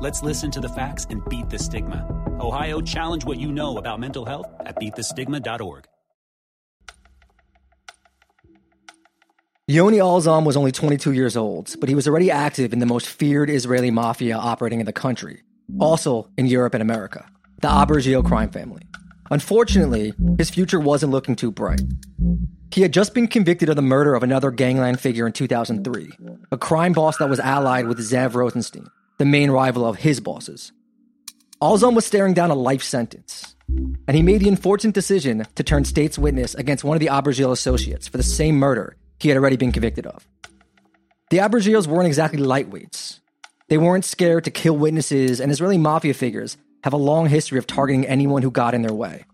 Let's listen to the facts and beat the stigma. Ohio, challenge what you know about mental health at beatthestigma.org. Yoni Alzam was only 22 years old, but he was already active in the most feared Israeli mafia operating in the country, also in Europe and America, the Abergil crime family. Unfortunately, his future wasn't looking too bright. He had just been convicted of the murder of another gangland figure in 2003, a crime boss that was allied with Zev Rosenstein, the main rival of his bosses. Alzam was staring down a life sentence, and he made the unfortunate decision to turn state's witness against one of the Abergil associates for the same murder he had already been convicted of. The Abergils weren't exactly lightweights. They weren't scared to kill witnesses, and Israeli mafia figures have a long history of targeting anyone who got in their way.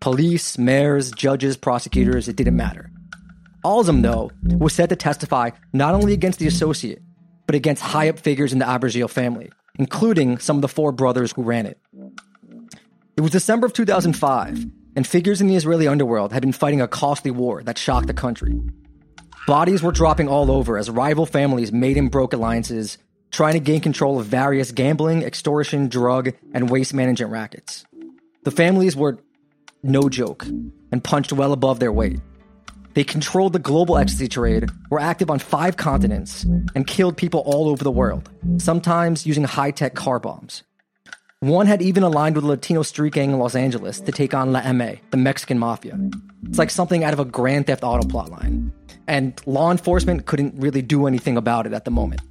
Police, mayors, judges, prosecutors, it didn't matter. Alzam, though, was set to testify not only against the associate, but against high up figures in the Abergil family, including some of the four brothers who ran it. It was December of 2005, and figures in the Israeli underworld had been fighting a costly war that shocked the country. Bodies were dropping all over as rival families made and broke alliances, trying to gain control of various gambling, extortion, drug, and waste management rackets. The families were no joke and punched well above their weight. They controlled the global ecstasy trade, were active on five continents, and killed people all over the world, sometimes using high tech car bombs. One had even aligned with a Latino street gang in Los Angeles to take on La Eme, the Mexican mafia. It's like something out of a Grand Theft Auto plotline and law enforcement couldn't really do anything about it at the moment.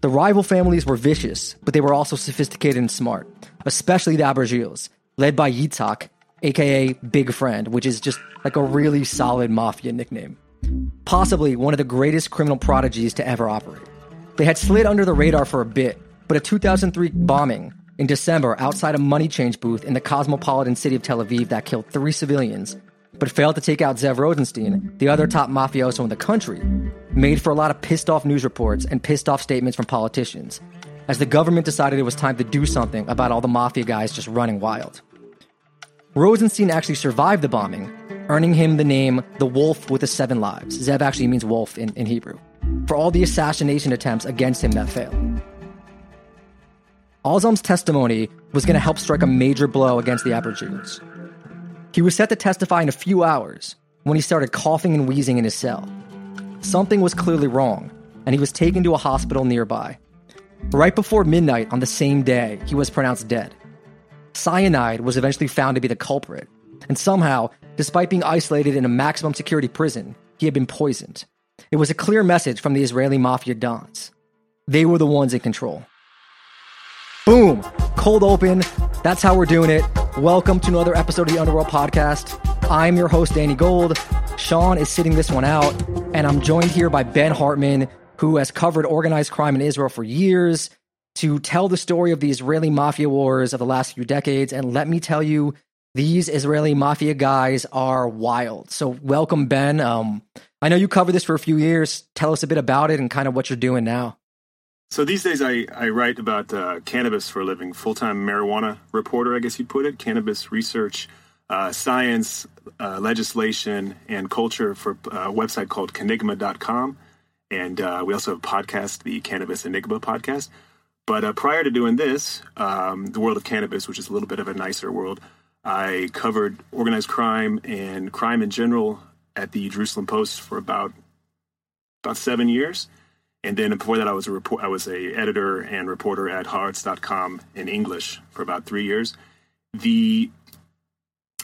The rival families were vicious, but they were also sophisticated and smart, especially the Abergils, led by Yitzhak, aka Big Friend, which is just like a really solid mafia nickname. Possibly one of the greatest criminal prodigies to ever operate. They had slid under the radar for a bit, but a 2003 bombing in December outside a money change booth in the cosmopolitan city of Tel Aviv that killed three civilians but failed to take out Zev Rosenstein, the other top mafioso in the country, made for a lot of pissed off news reports and pissed off statements from politicians, as the government decided it was time to do something about all the mafia guys just running wild. Rosenstein actually survived the bombing, earning him the name the Wolf with the Seven Lives. Zev actually means wolf in, in Hebrew, for all the assassination attempts against him that failed. Alzam's testimony was going to help strike a major blow against the Abergils. He was set to testify in a few hours when he started coughing and wheezing in his cell. Something was clearly wrong, and he was taken to a hospital nearby. Right before midnight on the same day, he was pronounced dead. Cyanide was eventually found to be the culprit, and somehow, despite being isolated in a maximum security prison, he had been poisoned. It was a clear message from the Israeli mafia dons. They were the ones in control. Boom! Cold open. That's how we're doing it. Welcome to another episode of the Underworld Podcast. I'm your host, Danny Gold. Sean is sitting this one out, and I'm joined here by Ben Hartman, who has covered organized crime in Israel for years to tell the story of the Israeli mafia wars of the last few decades. And let me tell you, these Israeli mafia guys are wild. So, welcome, Ben. Um, I know you covered this for a few years. Tell us a bit about it and kind of what you're doing now. So these days, I, I write about uh, cannabis for a living, full time marijuana reporter, I guess you'd put it, cannabis research, uh, science, uh, legislation, and culture for a website called canigma.com. And uh, we also have a podcast, the Cannabis Enigma podcast. But uh, prior to doing this, um, the world of cannabis, which is a little bit of a nicer world, I covered organized crime and crime in general at the Jerusalem Post for about about seven years. And then before that, I was a report. I was a editor and reporter at Haaretz.com in English for about three years. The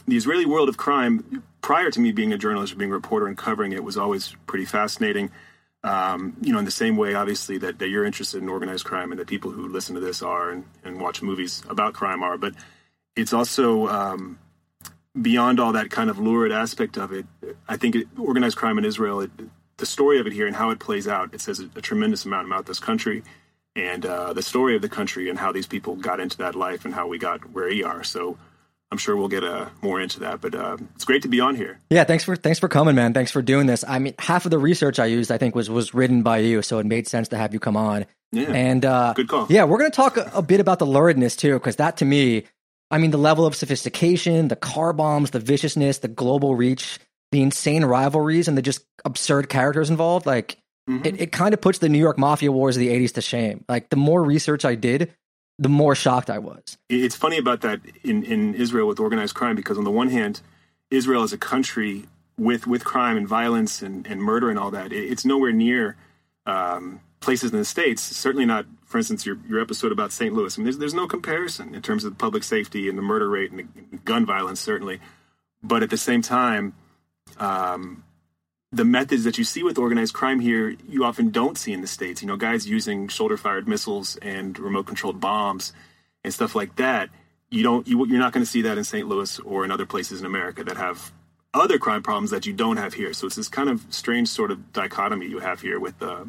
the Israeli world of crime, prior to me being a journalist being a reporter and covering it, was always pretty fascinating. Um, you know, in the same way, obviously, that, that you're interested in organized crime and that people who listen to this are and, and watch movies about crime are. But it's also um, beyond all that kind of lurid aspect of it. I think it, organized crime in Israel, it, the story of it here and how it plays out, it says a, a tremendous amount about this country and uh, the story of the country and how these people got into that life and how we got where we are. So I'm sure we'll get uh, more into that, but uh, it's great to be on here. Yeah, thanks for thanks for coming, man. Thanks for doing this. I mean, half of the research I used, I think, was was written by you, so it made sense to have you come on. Yeah, and uh, good call. Yeah, we're going to talk a, a, bit about the luridness too, because that to me, I mean, the level of sophistication, the car bombs, the viciousness, the global reach, the insane rivalries and the just absurd characters involved, like mm-hmm. it, it kind of puts the New York Mafia wars of the 80s to shame. Like the more research I did, the more shocked I was. It's funny about that in, in Israel with organized crime because on the one hand, Israel as a country with with crime and violence and, and murder and all that, it's nowhere near um, places in the states. Certainly not, for instance, your your episode about St. Louis. I mean, there's there's no comparison in terms of public safety and the murder rate and the gun violence, certainly. But at the same time, um, the methods that you see with organized crime here, you often don't see in the states. You know, guys using shoulder-fired missiles and remote-controlled bombs and stuff like that. You don't. You, you're not going to see that in St. Louis or in other places in America that have other crime problems that you don't have here. So it's this kind of strange sort of dichotomy you have here with uh,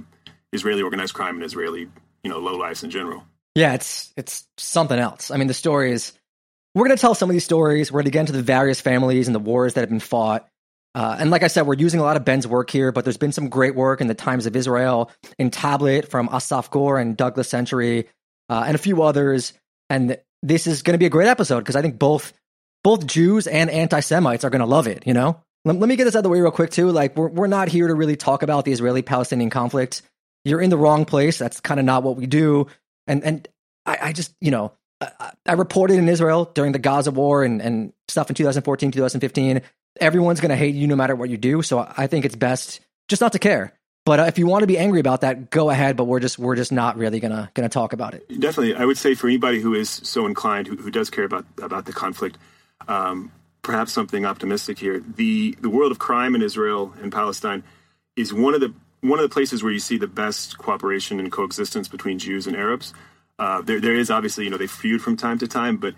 Israeli organized crime and Israeli, you know, low lives in general. Yeah, it's it's something else. I mean, the story is we're going to tell some of these stories. We're going to get into the various families and the wars that have been fought. Uh, and like I said, we're using a lot of Ben's work here, but there's been some great work in the Times of Israel, in Tablet from Asaf Gore and Douglas Century, uh, and a few others. And this is going to be a great episode because I think both both Jews and anti Semites are going to love it. You know, let, let, me get this out of the way real quick too. Like we're we're not here to really talk about the Israeli Palestinian conflict. You're in the wrong place. That's kind of not what we do. And and I, I just you know I, I reported in Israel during the Gaza war and and stuff in 2014 2015 everyone's going to hate you no matter what you do. So I think it's best just not to care. But uh, if you want to be angry about that, go ahead. But we're just we're just not really gonna gonna talk about it. Definitely, I would say for anybody who is so inclined, who, who does care about about the conflict, um, perhaps something optimistic here. The the world of crime in Israel and Palestine is one of the one of the places where you see the best cooperation and coexistence between Jews and Arabs. Uh, there there is obviously you know they feud from time to time, but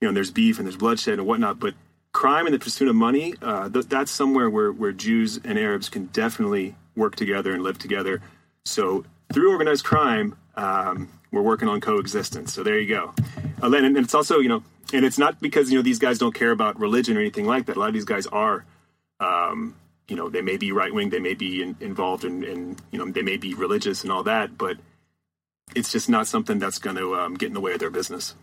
you know there's beef and there's bloodshed and whatnot. But crime and the pursuit of money, uh, th- that's somewhere where, where Jews and Arabs can definitely work together and live together. So through organized crime, um, we're working on coexistence. So there you go. Uh, and, it's also, you know, and it's not because, you know, these guys don't care about religion or anything like that. A lot of these guys are, um, you know, they may be right wing, they may be in, involved in, in, you know, they may be religious and all that, but it's just not something that's going to um, get in the way of their business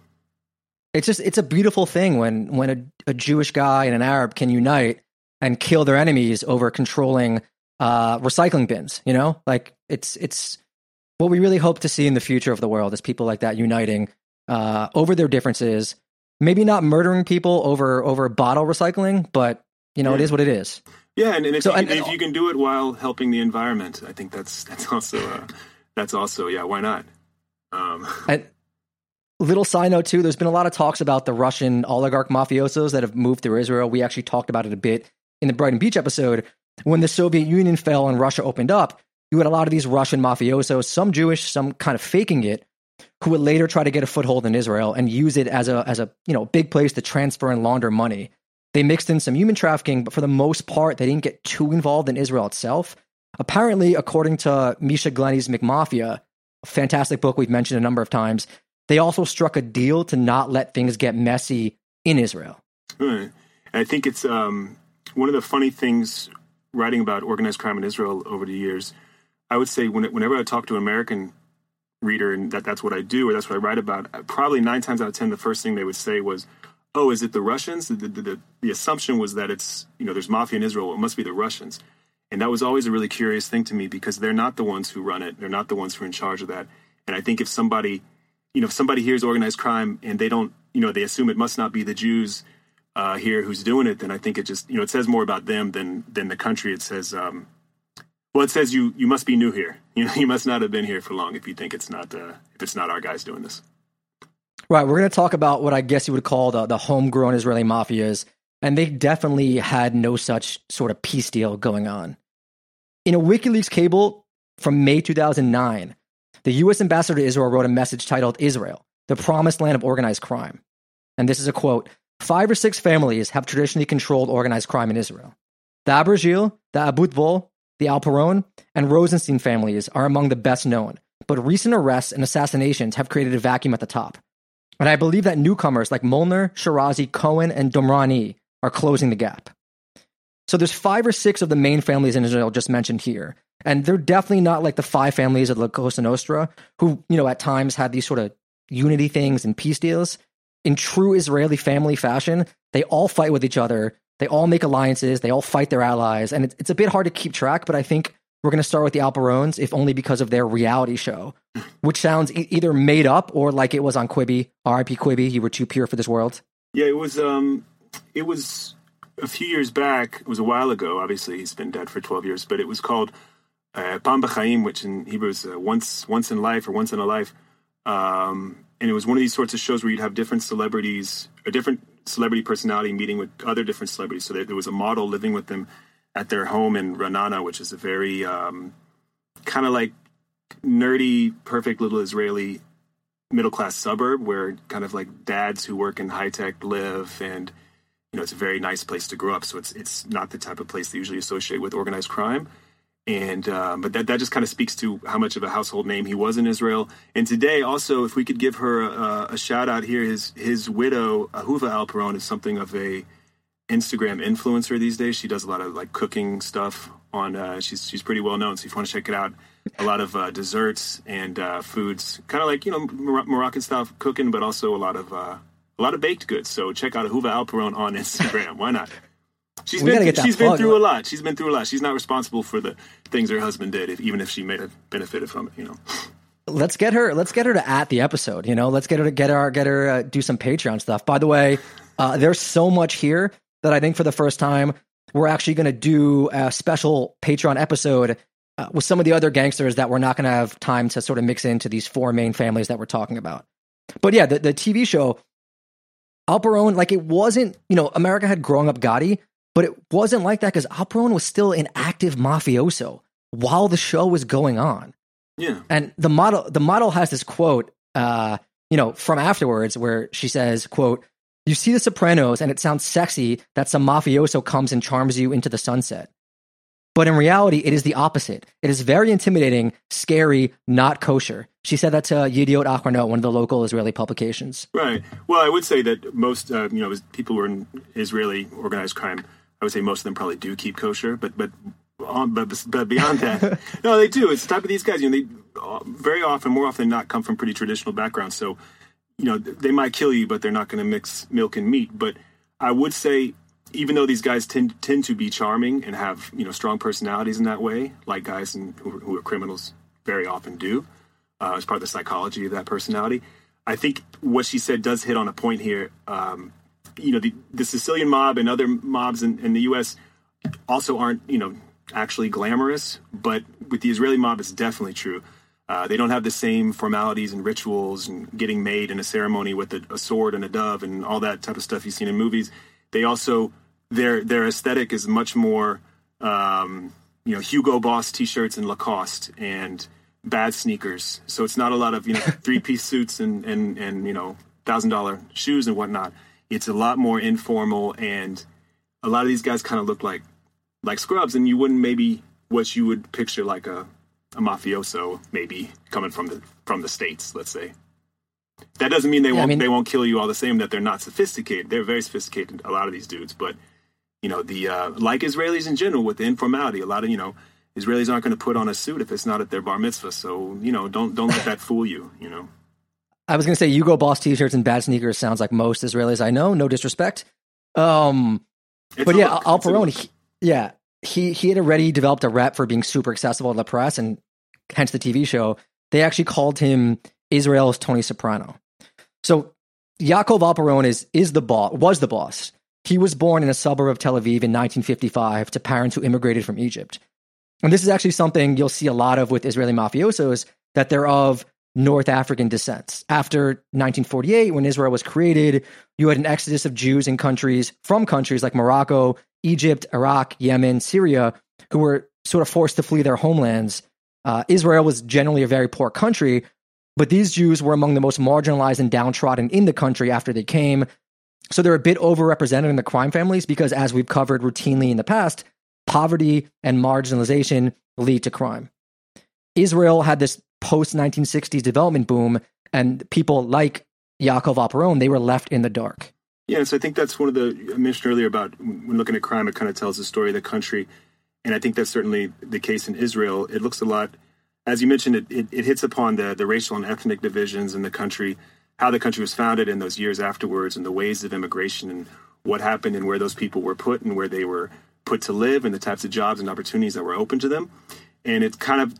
it's just it's a beautiful thing when when a, a Jewish guy and an Arab can unite and kill their enemies over controlling uh, recycling bins. You know, like it's it's what we really hope to see in the future of the world is people like that uniting uh, over their differences. Maybe not murdering people over over bottle recycling, but you know, yeah. it is what it is. Yeah, and, and, if, so, you, and, if you can do it while helping the environment, I think that's that's also uh, that's also yeah, why not? Um. And, Little side note too, there's been a lot of talks about the Russian oligarch mafiosos that have moved through Israel. We actually talked about it a bit in the Brighton Beach episode. When the Soviet Union fell and Russia opened up, you had a lot of these Russian mafiosos, some Jewish, some kind of faking it, who would later try to get a foothold in Israel and use it as a as a you know big place to transfer and launder money. They mixed in some human trafficking, but for the most part, they didn't get too involved in Israel itself. Apparently, according to Misha Glenny's McMafia, a fantastic book we've mentioned a number of times, they also struck a deal to not let things get messy in Israel. Right. I think it's um, one of the funny things writing about organized crime in Israel over the years. I would say when, whenever I talk to an American reader and that that's what I do or that's what I write about, probably nine times out of ten, the first thing they would say was, "Oh, is it the Russians?" The, the, the, the assumption was that it's you know there's mafia in Israel. It must be the Russians, and that was always a really curious thing to me because they're not the ones who run it. They're not the ones who are in charge of that. And I think if somebody, you know, if somebody hears organized crime and they don't, you know, they assume it must not be the Jews uh, here who's doing it, then I think it just, you know, it says more about them than than the country. It says, um, well, it says you you must be new here. You know, you must not have been here for long if you think it's not uh, if it's not our guys doing this. Right. We're going to talk about what I guess you would call the the homegrown Israeli mafias, and they definitely had no such sort of peace deal going on. In a WikiLeaks cable from May 2009, the U.S. ambassador to Israel wrote a message titled "Israel, the promised land of organized crime," and this is a quote. Five or six families have traditionally controlled organized crime in Israel. The Abergil, the Abutbul, the Alperon, and Rosenstein families are among the best known, but recent arrests and assassinations have created a vacuum at the top. And I believe that newcomers like Molnar, Shirazi, Cohen, and Domrani are closing the gap. So there's five or six of the main families in Israel just mentioned here. And they're definitely not like the five families of La Cosa Nostra, who, you know, at times had these sort of unity things and peace deals. In true Israeli family fashion, they all fight with each other they all make alliances, they all fight their allies, and it's, it's a bit hard to keep track, but I think we're going to start with the Alperons, if only because of their reality show, which sounds e- either made up or like it was on Quibi. R.I.P. Quibi, you were too pure for this world. Yeah, it was. Um, it was a few years back. It was a while ago. Obviously, he's been dead for twelve years, but it was called uh, Pam B'Chaim, which in Hebrew is uh, once once in life or once in a life. Um, and it was one of these sorts of shows where you'd have different celebrities, a different celebrity personality meeting with other different celebrities. So there, there was a model living with them at their home in Ra'anana, which is a very um, kind of like nerdy, perfect little Israeli middle class suburb where kind of like dads who work in high tech live and you know it's a very nice place to grow up so it's it's not the type of place they usually associate with organized crime and um, but that that just kind of speaks to how much of a household name he was in Israel. And today, also, if we could give her a, a shout out here, his his widow Ahuva Alperon is something of a Instagram influencer these days. She does a lot of like cooking stuff on. Uh, she's she's pretty well known. So if you want to check it out, a lot of uh, desserts and uh, foods, kind of like you know Mor- Moroccan style cooking, but also a lot of uh, a lot of baked goods. So check out Ahuva Alperon on Instagram. Why not? She's we been she's been through a lot. She's been through a lot. She's not responsible for the things her husband did, if, even if she may have benefited from it. You know. Let's get her. Let's get her to at the episode. You know, let's get her to get her get her uh, do some Patreon stuff. By the way, uh, there's so much here that I think for the first time we're actually going to do a special Patreon episode uh, with some of the other gangsters that we're not going to have time to sort of mix into these four main families that we're talking about. But yeah, the, the TV show Alperon, like it wasn't, you know, America had growing up Gotti, but it wasn't like that because Alperon was still an active mafioso while the show was going on. Yeah. And the model the model has this quote, uh, you know, from afterwards where she says, quote, You see the Sopranos and it sounds sexy that some mafioso comes and charms you into the sunset. But in reality, it is the opposite. It is very intimidating, scary, not kosher. She said that to Yediot Ahronot, one of the local Israeli publications. Right. Well, I would say that most, uh, you know, people who are in Israeli organized crime I would say most of them probably do keep kosher, but but on, but, but beyond that, no, they do. It's the type of these guys. You know, they uh, very often, more often than not, come from pretty traditional backgrounds. So, you know, they might kill you, but they're not going to mix milk and meat. But I would say, even though these guys tend tend to be charming and have you know strong personalities in that way, like guys in, who, who, are criminals very often do, uh, as part of the psychology of that personality. I think what she said does hit on a point here. Um, you know the, the Sicilian mob and other mobs in, in the U.S. also aren't you know actually glamorous, but with the Israeli mob, it's definitely true. Uh, they don't have the same formalities and rituals and getting made in a ceremony with a, a, sword and a dove and all that type of stuff you've seen in movies. They also their their aesthetic is much more um, you know Hugo Boss t-shirts and Lacoste and bad sneakers. So it's not a lot of you know three piece suits and and and you know thousand dollar shoes and whatnot. It's a lot more informal, and a lot of these guys kind of look like like scrubs, and you wouldn't maybe what you would picture like a a mafioso maybe coming from the from the states, let's say. That doesn't mean they yeah, won't I mean, they won't kill you all the same. That they're not sophisticated. They're very sophisticated. A lot of these dudes, but you know the uh, like Israelis in general with the informality. A lot of you know Israelis aren't going to put on a suit if it's not at their bar mitzvah. So you know, don't don't let that fool you. You know. I was going to say Hugo Boss t-shirts and bad sneakers sounds like most Israelis I know. No disrespect. Um, but yeah, Alperon, he, yeah, he he had already developed a rep for being super accessible to the press, and hence the TV show. They actually called him Israel's Tony Soprano. So Yaakov Alperon is is the boss was the boss. He was born in a suburb of Tel Aviv in 1955 to parents who immigrated from Egypt. And this is actually something you'll see a lot of with Israeli mafiosos that they're of North African descent. After 1948, when Israel was created, you had an exodus of Jews in countries from countries like Morocco, Egypt, Iraq, Yemen, Syria, who were sort of forced to flee their homelands. Uh, Israel was generally a very poor country, but these Jews were among the most marginalized and downtrodden in the country after they came. So they're a bit overrepresented in the crime families because, as we've covered routinely in the past, poverty and marginalization lead to crime. Israel had this post 1960s development boom, and people like Yaakov Alperon, they were left in the dark. Yeah, so I think that's one of the I mentioned earlier about when looking at crime, it kind of tells the story of the country, and I think that's certainly the case in Israel. It looks a lot, as you mentioned, it, it, it hits upon the the racial and ethnic divisions in the country, how the country was founded in those years afterwards, and the ways of immigration and what happened and where those people were put and where they were put to live and the types of jobs and opportunities that were open to them. And it kind of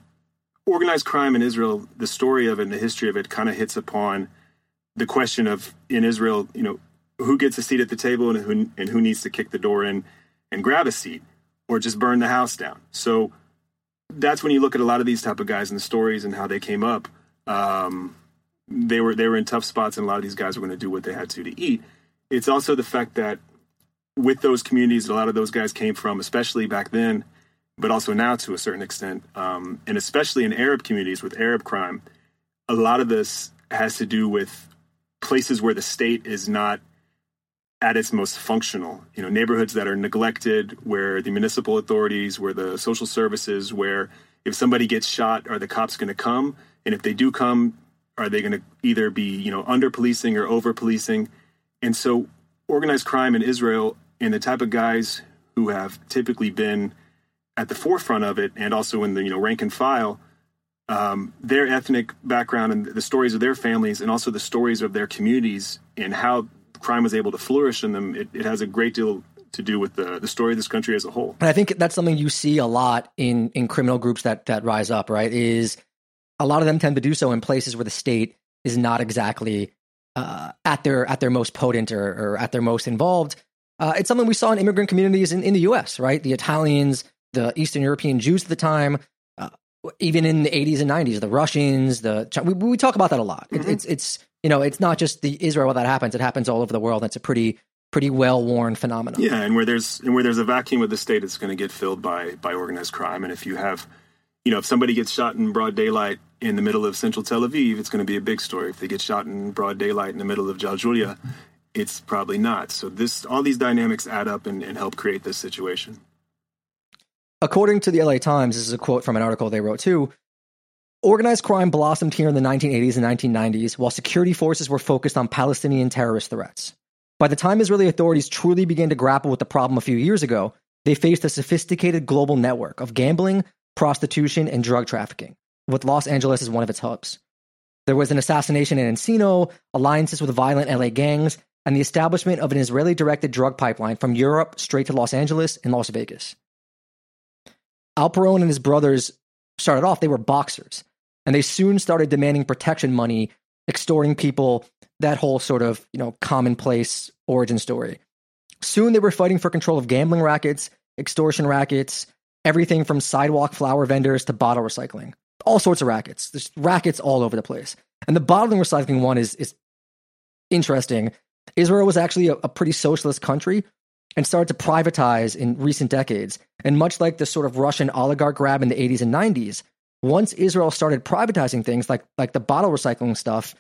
organized crime in Israel, the story of it and the history of it kind of hits upon the question of in Israel, you know, who gets a seat at the table and who and who needs to kick the door in and grab a seat or just burn the house down. So that's when you look at a lot of these type of guys and the stories and how they came up. Um, they were they were in tough spots, and a lot of these guys were going to do what they had to to eat. It's also the fact that with those communities, a lot of those guys came from, especially back then, but also now to a certain extent, um, and especially in Arab communities with Arab crime, a lot of this has to do with places where the state is not at its most functional. You know, neighborhoods that are neglected, where the municipal authorities, where the social services, where if somebody gets shot, are the cops going to come? And if they do come, are they going to either be you know under policing or over policing? And so, organized crime in Israel and the type of guys who have typically been at the forefront of it and also in the you know rank and file um, their ethnic background and the stories of their families and also the stories of their communities and how crime was able to flourish in them it, it has a great deal to do with the, the story of this country as a whole and i think that's something you see a lot in in criminal groups that that rise up right is a lot of them tend to do so in places where the state is not exactly uh, at their at their most potent or, or at their most involved uh, it's something we saw in immigrant communities in, in the us right the italians the Eastern European Jews at the time, uh, even in the 80s and 90s, the Russians, the we, we talk about that a lot. Mm-hmm. It's it's you know it's not just the Israel that happens; it happens all over the world. It's a pretty pretty well worn phenomenon. Yeah, and where there's and where there's a vacuum of the state, it's going to get filled by by organized crime. And if you have, you know, if somebody gets shot in broad daylight in the middle of central Tel Aviv, it's going to be a big story. If they get shot in broad daylight in the middle of Jaljulia, it's probably not. So this all these dynamics add up and, and help create this situation. According to the LA Times, this is a quote from an article they wrote too. Organized crime blossomed here in the 1980s and 1990s while security forces were focused on Palestinian terrorist threats. By the time Israeli authorities truly began to grapple with the problem a few years ago, they faced a sophisticated global network of gambling, prostitution, and drug trafficking, with Los Angeles as one of its hubs. There was an assassination in Encino, alliances with violent LA gangs, and the establishment of an Israeli directed drug pipeline from Europe straight to Los Angeles and Las Vegas. Alperon and his brothers started off, they were boxers. And they soon started demanding protection money, extorting people, that whole sort of, you know, commonplace origin story. Soon they were fighting for control of gambling rackets, extortion rackets, everything from sidewalk flower vendors to bottle recycling. All sorts of rackets. There's rackets all over the place. And the bottling recycling one is is interesting. Israel was actually a, a pretty socialist country, and started to privatize in recent decades. And much like the sort of Russian oligarch grab in the 80s and 90s, once Israel started privatizing things like like the bottle recycling stuff,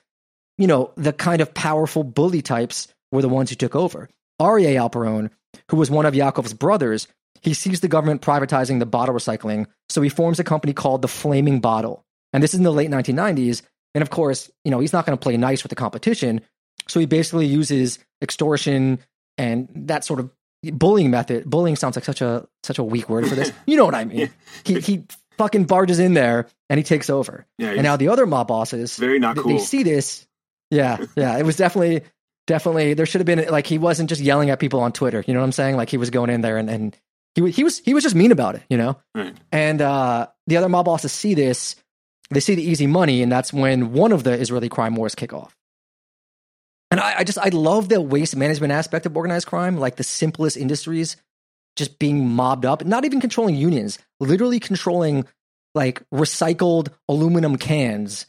you know, the kind of powerful bully types were the ones who took over. Aryeh Alperon, who was one of Yaakov's brothers, he sees the government privatizing the bottle recycling, so he forms a company called the Flaming Bottle. And this is in the late 1990s. And of course, you know, he's not going to play nice with the competition. So he basically uses extortion and that sort of bullying method. Bullying sounds like such a such a weak word for this. You know what I mean? He he fucking barges in there and he takes over. Yeah, and now the other mob bosses, very not cool. They see this. Yeah, yeah. It was definitely definitely there should have been like he wasn't just yelling at people on Twitter. You know what I'm saying? Like he was going in there and and he wa- he was he was just mean about it. You know. Right. And uh, the other mob bosses see this. They see the easy money, and that's when one of the Israeli crime wars kick off. And I, I just I love the waste management aspect of organized crime, like the simplest industries just being mobbed up, not even controlling unions, literally controlling like recycled aluminum cans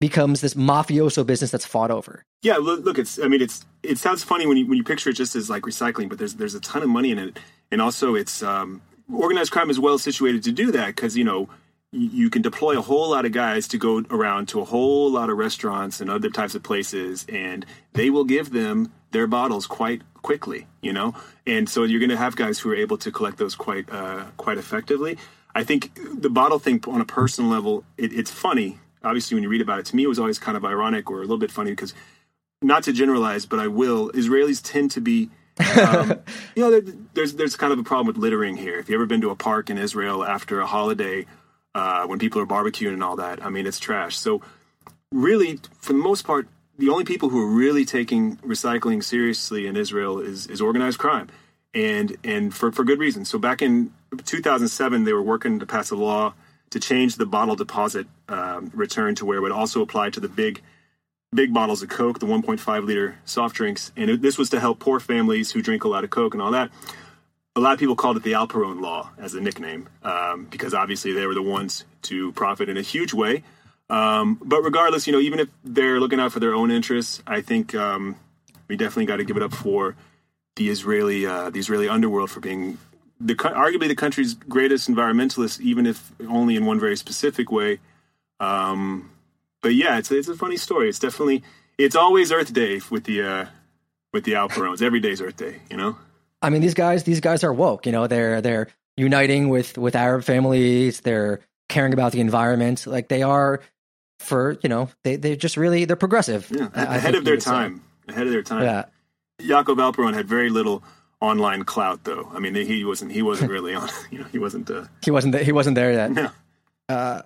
becomes this mafioso business that's fought over. Yeah, look, look, it's. I mean, it's. It sounds funny when you when you picture it just as like recycling, but there's there's a ton of money in it, and also it's um, organized crime is well situated to do that because you know you, can deploy a whole lot of guys to go around to a whole lot of restaurants and other types of places, and they will give them their bottles quite quickly, you know, and so you're going to have guys who are able to collect those quite uh, quite effectively. I think the bottle thing on a personal level, it, it's funny. Obviously, when you read about it, to me, it was always kind of ironic or a little bit funny because not to generalize, but I will. Israelis tend to be, um, you know, there, there's there's kind of a problem with littering here. If you ever been to a park in Israel after a holiday, uh, when people are barbecuing and all that, I mean, it's trash. So, really, for the most part, the only people who are really taking recycling seriously in Israel is is organized crime, and and for for good reason. So back in 2007, they were working to pass a law to change the bottle deposit um, return to where it would also apply to the big big bottles of Coke, the 1.5 liter soft drinks, and it, this was to help poor families who drink a lot of Coke and all that. A lot of people called it the Al Capone law as a nickname um, because obviously they were the ones to profit in a huge way. Um, but regardless, you know, even if they're looking out for their own interests, I think um, we definitely got to give it up for the Israeli uh, the Israeli underworld for being the arguably the country's greatest environmentalist, even if only in one very specific way. Um, but yeah, it's it's a funny story. It's definitely it's always Earth Day with the uh, with the Alperons. Every day's Earth Day, you know. I mean, these guys, these guys are woke. You know, they're they're uniting with with Arab families. They're caring about the environment. Like they are for you know they they just really they're progressive. Yeah, I- ahead of their would say. time. Ahead of their time. Yeah, Jacob Alperon had very little online clout, though. I mean, he wasn't he wasn't really on. You know, he wasn't. Uh, he wasn't th- he wasn't there yet. no. Uh,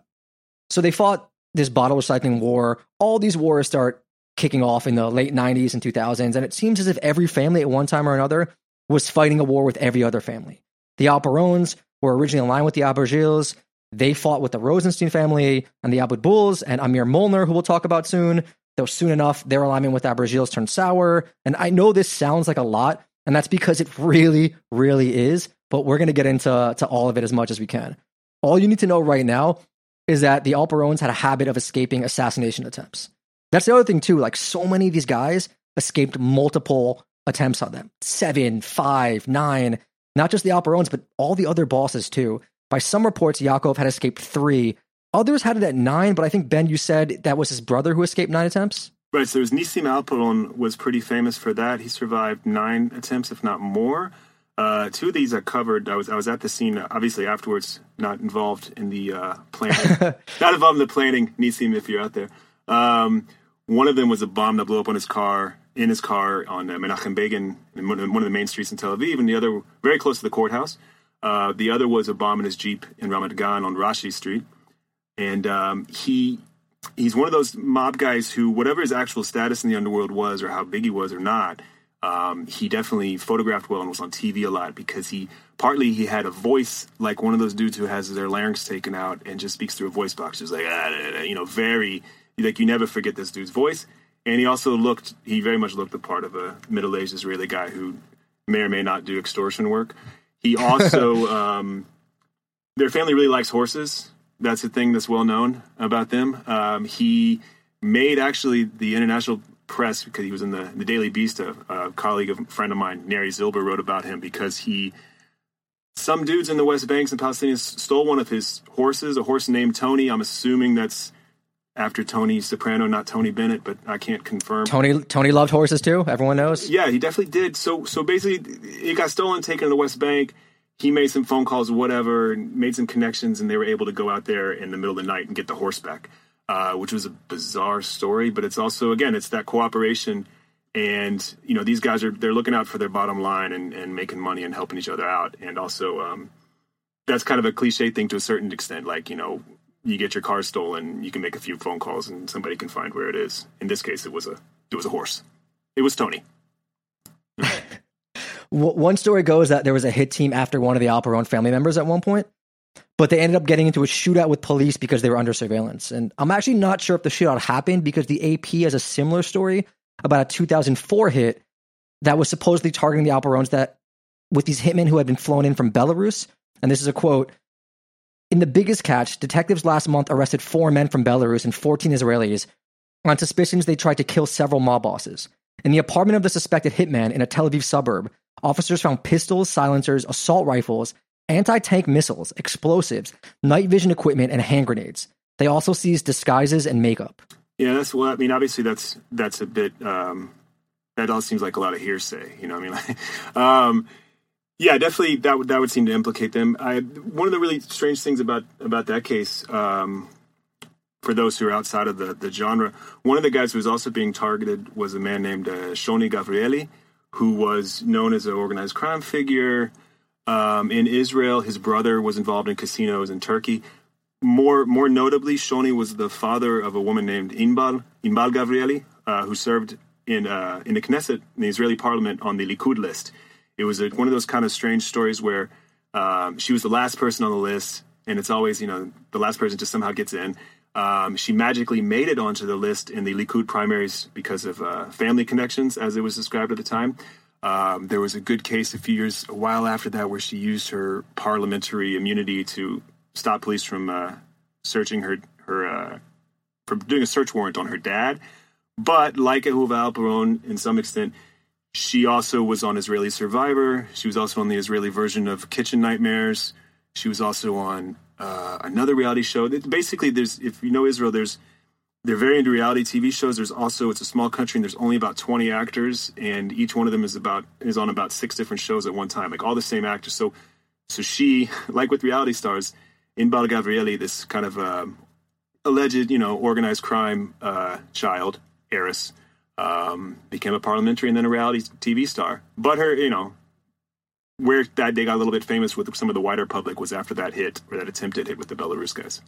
so they fought this bottle recycling war. All these wars start kicking off in the late 90s and 2000s, and it seems as if every family at one time or another was fighting a war with every other family. The Alperons were originally aligned with the Abergils. They fought with the Rosenstein family and the Abutbuls and Amir Molnar, who we'll talk about soon. Though soon enough, their alignment with Abergils turned sour. And I know this sounds like a lot, and that's because it really, really is. But we're going to get into to all of it as much as we can. All you need to know right now is that the Alperons had a habit of escaping assassination attempts. That's the other thing too. Like so many of these guys escaped multiple attempts on them. Seven, five, nine. Not just the Alperons, but all the other bosses too. By some reports, Yaakov had escaped three. Others had it at nine, but I think Ben, you said that was his brother who escaped nine attempts. Right. So it was Nissim Alperon was pretty famous for that. He survived nine attempts, if not more. Uh, two of these I covered. I was I was at the scene, obviously afterwards, not involved in the uh, planning, not involved in the planning. Nissim, if you're out there, um, one of them was a bomb that blew up on his car, in his car on uh, Menachem Begin, in one of one of the main streets in Tel Aviv, and the other very close to the courthouse. Uh, the other was a bomb in his jeep in Ramat Gan on Rashi Street, and um, he he's one of those mob guys who, whatever his actual status in the underworld was, or how big he was or not, um, he definitely photographed well and was on TV a lot because he partly he had a voice like one of those dudes who has their larynx taken out and just speaks through a voice box, just like ah, da, da, da, you know, very like you never forget this dude's voice. And he also looked, he very much looked the part of a middle-aged Israeli guy who may or may not do extortion work. He also, um, their family really likes horses. That's a thing that's well known about them. Um, he made actually the international press because he was in the, the Daily Beast. A, a colleague of a friend of mine, Neri Zilber, wrote about him because he. Some dudes in the West Banks and Palestinians stole one of his horses, a horse named Tony. I'm assuming that's after Tony Soprano, not Tony Bennett, but I can't confirm. Tony Tony loved horses too. Everyone knows. Yeah, he definitely did. So so basically, it got stolen, taken to the West Bank. He made some phone calls, whatever, made some connections, and they were able to go out there in the middle of the night and get the horse back, uh, which was a bizarre story. But it's also again, it's that cooperation and you know these guys are they're looking out for their bottom line and, and making money and helping each other out. And also um, that's kind of a cliche thing to a certain extent like you know you get your car stolen you can make a few phone calls and somebody can find where it is. In this case it was a it was a horse. It was tony. One story goes that there was a hit team after one of the Alperon family members at one point, but they ended up getting into a shootout with police because they were under surveillance. And I'm actually not sure if the shootout happened because the AP has a similar story about a 2004 hit that was supposedly targeting the Alperons that with these hitmen who had been flown in from Belarus. And this is a quote. In the biggest catch, detectives last month arrested four men from Belarus and 14 Israelis on suspicions they tried to kill several mob bosses. In the apartment of the suspected hitman in a Tel Aviv suburb, officers found pistols, silencers, assault rifles, anti tank missiles, explosives, night vision equipment, and hand grenades. They also seized disguises and makeup. Yeah, that's well. I mean, obviously, that's that's a bit. Um, that all seems like a lot of hearsay. You know, I mean, um, yeah, definitely that would that would seem to implicate them. I one of the really strange things about about that case. Um, for those who are outside of the, the genre, one of the guys who was also being targeted was a man named uh, Shoni Gavrieli, who was known as an organized crime figure um, in Israel. His brother was involved in casinos in Turkey more more notably, Shoni was the father of a woman named Inbal Inbal Gavrieli, uh, who served in uh, in the Knesset, in the Israeli Parliament, on the Likud list. It was a, one of those kind of strange stories where um, she was the last person on the list, and it's always you know the last person just somehow gets in. Um, she magically made it onto the list in the Likud primaries because of uh, family connections, as it was described at the time. Um, there was a good case a few years, a while after that, where she used her parliamentary immunity to stop police from uh, searching her her uh, from doing a search warrant on her dad. But like Ahuva Alperon, in some extent, she also was on Israeli Survivor. She was also on the Israeli version of Kitchen Nightmares. She was also on uh, another reality show. Basically, there's if you know Israel, there's they're very into reality TV shows. There's also it's a small country and there's only about 20 actors, and each one of them is about is on about six different shows at one time, like all the same actors. So so she, like with reality stars, Inbal Gavrieli, this kind of uh, alleged, you know, organized crime uh, child, heiress, um, became a parliamentary and then a reality TV star. But her, you know, where that they got a little bit famous with some of the wider public was after that hit or that attempted hit with the Belarus guys.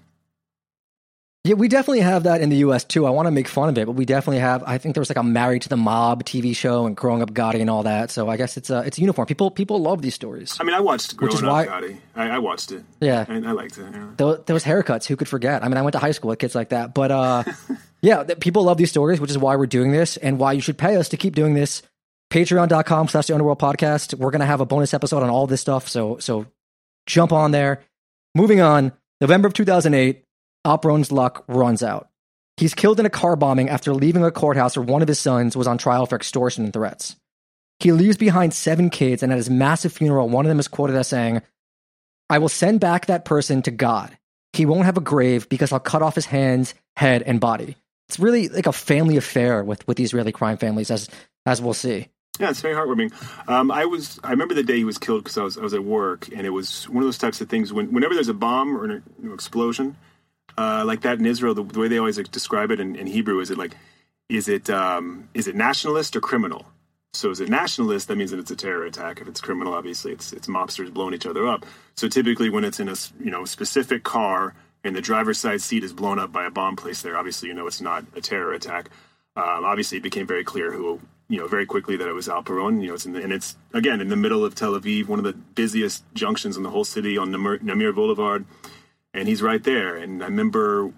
Yeah, we definitely have that in the U.S. too. I want to make fun of it, but we definitely have. I think there was like a Married to the Mob TV show and Growing Up Gotti and all that. So I guess it's a it's a uniform. People people love these stories. I mean, I watched Growing Which is Up why, Gotti. I, I watched it. Yeah, I, I liked it. Yeah. Those, haircuts, who could forget? I mean, I went to high school with kids like that, but uh, yeah, people love these stories, which is why we're doing this and why you should pay us to keep doing this. Patreon.com slash the Underworld Podcast. We're gonna have a bonus episode on all this stuff. So so jump on there. Moving on, November of 2008, Al Peron's luck runs out. He's killed in a car bombing after leaving a courthouse where one of his sons was on trial for extortion and threats. He leaves behind seven kids, and at his massive funeral, one of them is quoted as saying, I will send back that person to God. He won't have a grave because I'll cut off his hands, head, and body. It's really like a family affair with, with Israeli crime families, as as we'll see. Yeah, it's very heartwarming. Um, I was I remember the day he was killed because I was I was at work, and it was one of those types of things when whenever there's a bomb or an explosion, uh, like that in Israel, the, the, way they always like, describe it in, in, Hebrew is it like, is it um, is it nationalist or criminal? So is it nationalist? That means that it's a terror attack. If it's criminal, obviously it's it's mobsters blowing each other up. So typically, when it's in a you know specific car and the driver's side seat is blown up by a bomb placed there, obviously you know it's not a terror attack. Um, obviously, it became very clear who you know very quickly that it was Alperon. You know, it's in the, and it's again in the middle of Tel Aviv, one of the busiest junctions in the whole city on Namir, Namir Boulevard and he's right there. And I remember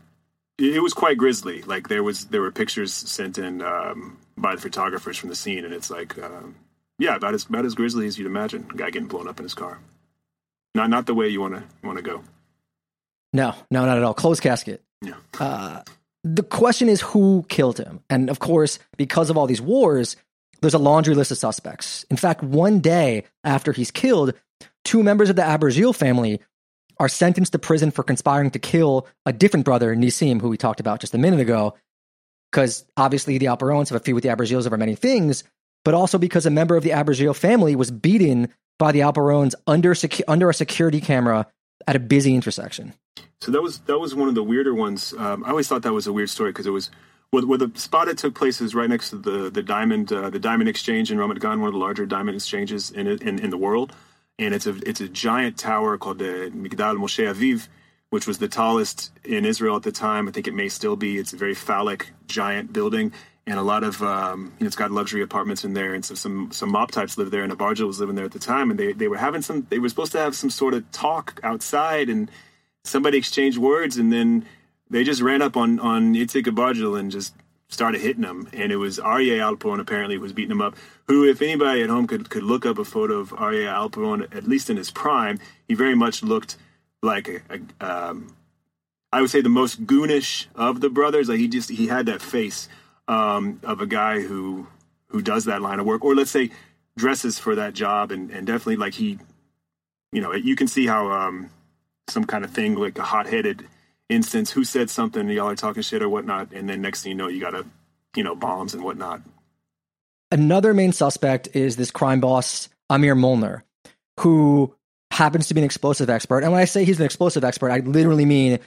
it was quite grisly. Like there was there were pictures sent in um, by the photographers from the scene, and it's like, um, yeah, about as about as grisly as you'd imagine. A guy getting blown up in his car. Not not the way you want to want to go. No, no, not at all. Closed casket. Yeah. Uh, the question is who killed him, and of course, because of all these wars, there's a laundry list of suspects. In fact, one day after he's killed, two members of the Abergil family are sentenced to prison for conspiring to kill a different brother, Nissim, who we talked about just a minute ago. Because obviously the Alperons have a feud with the Abergils over many things, but also because a member of the Abergil family was beaten by the Alperons under, secu- under a security camera at a busy intersection. So that was that was one of the weirder ones. Um, I always thought that was a weird story because it was where, where the spot it took place is right next to the the diamond uh, the diamond exchange in Ramat Gan, one of the larger diamond exchanges in in, in the world. And it's a it's a giant tower called the Migdal Moshe Aviv, which was the tallest in Israel at the time. I think it may still be. It's a very phallic, giant building, and a lot of um, you know, it's got luxury apartments in there, and so some some mob types live there, and Abergil was living there at the time, and they they were having some. They were supposed to have some sort of talk outside, and somebody exchanged words, and then they just ran up on on Itzik Abergil and just started hitting him, and it was Aryeh Alperon apparently was beating him up. Who, if anybody at home could could look up a photo of Aryeh Alperon, at least in his prime, he very much looked like a, a um, I would say the most goonish of the brothers. Like he just he had that face um, of a guy who who does that line of work, or let's say dresses for that job, and and definitely like he, you know, you can see how um, some kind of thing like a hot headed instance. Who said something? Y'all are talking shit or whatnot, and then next thing you know, you got a you know bombs and whatnot. Another main suspect is this crime boss Amir Molnar, who happens to be an explosive expert. And when I say he's an explosive expert, I literally mean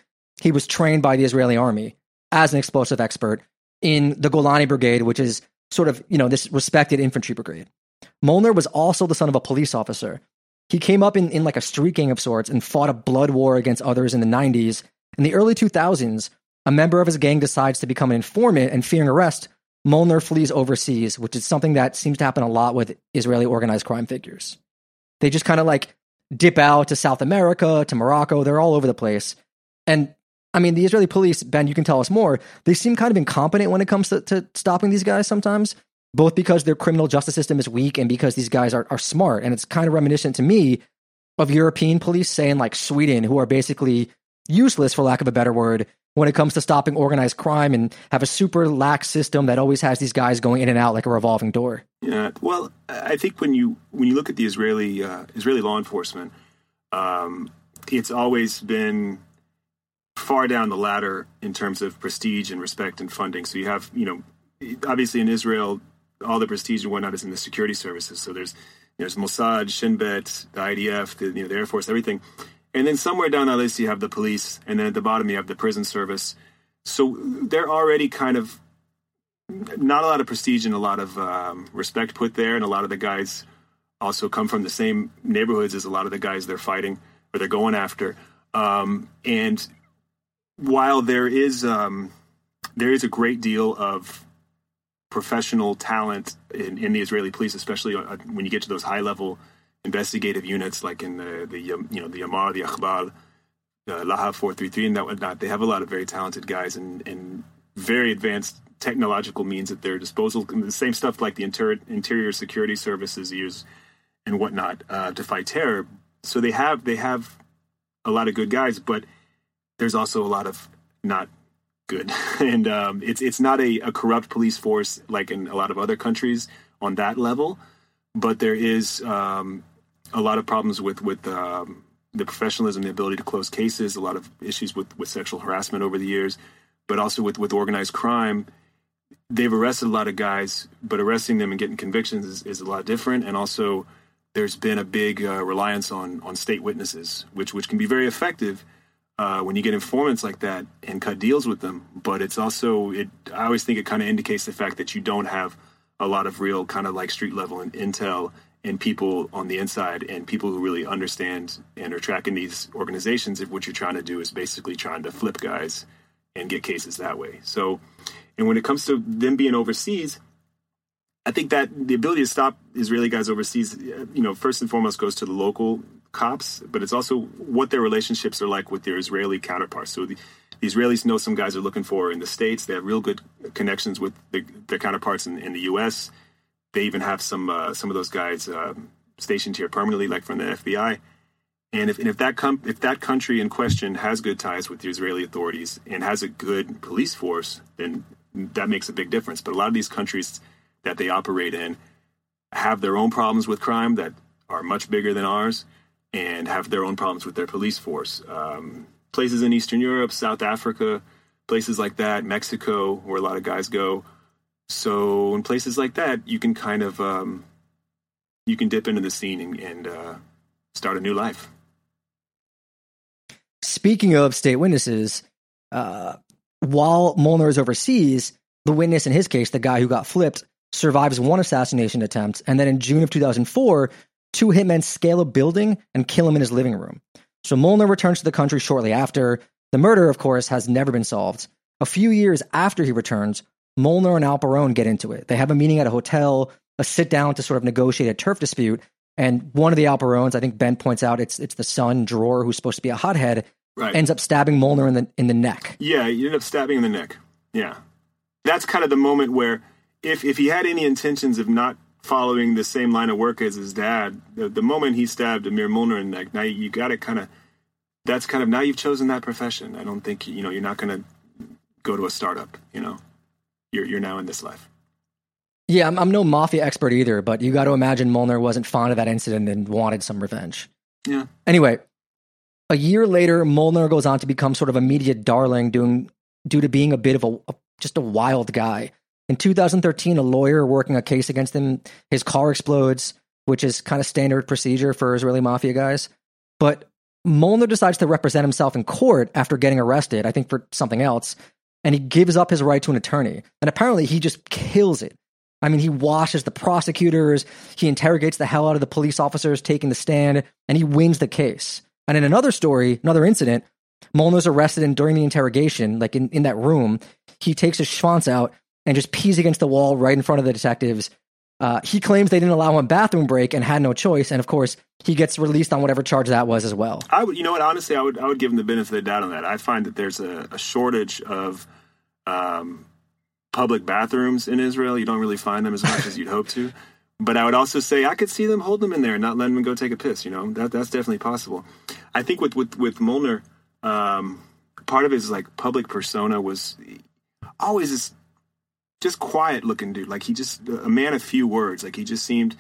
he was trained by the Israeli army as an explosive expert in the Golani Brigade, which is sort of, you know, this respected infantry brigade. Molnar was also the son of a police officer. He came up in, in like a street gang of sorts and fought a blood war against others in the 90s. In the early 2000s, a member of his gang decides to become an informant and fearing arrest, Molnar flees overseas, which is something that seems to happen a lot with Israeli organized crime figures. They just kind of like dip out to South America, to Morocco. They're all over the place. And I mean, the Israeli police, Ben, you can tell us more. They seem kind of incompetent when it comes to, to stopping these guys sometimes, both because their criminal justice system is weak and because these guys are, are smart. And it's kind of reminiscent to me of European police, saying like Sweden, who are basically useless, for lack of a better word, when it comes to stopping organized crime and have a super lax system that always has these guys going in and out like a revolving door. Yeah, well, I think when you when you look at the Israeli uh, Israeli law enforcement, um, it's always been far down the ladder in terms of prestige and respect and funding. So you have, you know, obviously in Israel, all the prestige and whatnot is in the security services. So there's there's Mossad, Shin Bet, the IDF, the, you know, the Air Force, everything. And then somewhere down that list, you have the police, and then at the bottom, you have the prison service. So they're already kind of not a lot of prestige and a lot of um, respect put there. And a lot of the guys also come from the same neighborhoods as a lot of the guys they're fighting or they're going after. Um, and while there is um, there is a great deal of professional talent in, in the Israeli police, especially uh, when you get to those high level investigative units like in the, the um, you know the Yamar, the Akhbal, uh, Lahav 433, and that whatnot. They have a lot of very talented guys and, and very advanced technological means at their disposal. The same stuff like the inter- interior security services use and whatnot uh, to fight terror. So they have they have a lot of good guys, but there's also a lot of not good, and um, it's it's not a, a corrupt police force like in a lot of other countries on that level, but there is um, a lot of problems with with um, the professionalism, the ability to close cases, a lot of issues with with sexual harassment over the years, but also with with organized crime. They've arrested a lot of guys, but arresting them and getting convictions is, is a lot different. And also, there's been a big uh, reliance on on state witnesses, which which can be very effective uh, when you get informants like that and cut deals with them. But it's also it. I always think it kind of indicates the fact that you don't have a lot of real kind of like street level intel and people on the inside and people who really understand and are tracking these organizations if what you're trying to do is basically trying to flip guys and get cases that way. So, and when it comes to them being overseas, I think that the ability to stop Israeli guys overseas, uh, you know, first and foremost goes to the local cops, but it's also what their relationships are like with their Israeli counterparts. So the, the Israelis know some guys are looking for in the States. They have real good connections with the, their counterparts in, in the U.S they even have some uh, some of those guys uh, stationed here permanently, like from the FBI. And if, and if that com- if that country in question has good ties with the Israeli authorities and has a good police force, then that makes a big difference. But a lot of these countries that they operate in have their own problems with crime that are much bigger than ours, and have their own problems with their police force. Um, places in Eastern Europe, South Africa, places like that, Mexico, where a lot of guys go, so in places like that, you can kind of um, you can dip into the scene and, and uh, start a new life. Speaking of state witnesses, uh, while Molnar is overseas, the witness in his case, the guy who got flipped, survives one assassination attempt, and then in June of 2004, two hitmen scale a building and kill him in his living room. So Molnar returns to the country shortly after. The murder, of course, has never been solved. A few years after he returns, Molnar and Alperon get into it. They have a meeting at a hotel, a sit down to sort of negotiate a turf dispute. And one of the Alperons, I think Ben points out, it's it's the son Dror, who's supposed to be a hothead, Right. ends up stabbing Molnar in the in the neck. Yeah, you end up stabbing in the neck. Yeah. That's kind of the moment where if if he had any intentions of not following the same line of work as his dad, the, the moment he stabbed Amir Molnar in the neck, now you, you got to kind of that's kind of now you've chosen that profession. I don't think you know you're not going to go to a startup, you know. You're you're now in this life. Yeah, I'm, I'm no mafia expert either, but you got to imagine Molnar wasn't fond of that incident and wanted some revenge. Yeah. Anyway, a year later, Molnar goes on to become sort of a media darling, doing due to being a bit of a, a just a wild guy. In 2013, a lawyer working a case against him, his car explodes, which is kind of standard procedure for Israeli mafia guys. But Molnar decides to represent himself in court after getting arrested, I think for something else, and he gives up his right to an attorney. And apparently, he just kills it. I mean, he washes the prosecutors, he interrogates the hell out of the police officers taking the stand, and he wins the case. And in another story, another incident, Molnar's arrested, and during the interrogation, like in, in that room, he takes his schwanz out and just pees against the wall right in front of the detectives. Uh, he claims they didn't allow him a bathroom break and had no choice. And of course, he gets released on whatever charge that was as well. I would, you know what? Honestly, I would, I would give him the benefit of the doubt on that. I find that there's a, a shortage of um, public bathrooms in Israel. You don't really find them as much as you'd hope to. But I would also say I could see them hold them in there and not letting them go take a piss. You know, that that's definitely possible. I think with with with Molnar, um, part of his like public persona was always this just quiet looking dude. Like he just a man of few words. Like he just seemed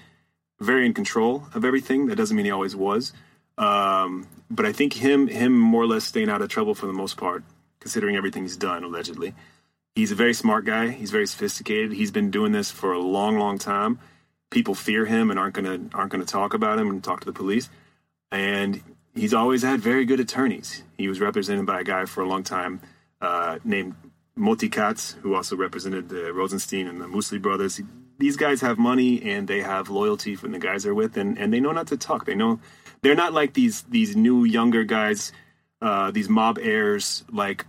very in control of everything. That doesn't mean he always was. Um, but I think him him more or less staying out of trouble for the most part, considering everything he's done allegedly. He's a very smart guy. He's very sophisticated. He's been doing this for a long, long time. People fear him and aren't gonna aren't gonna talk about him and talk to the police. And he's always had very good attorneys. He was represented by a guy for a long time uh, named Moti Katz, who also represented the Rosenstein and the Musli brothers. These guys have money and they have loyalty from the guys they're with, and, and they know not to talk. They know they're not like these these new younger guys, uh, these mob heirs like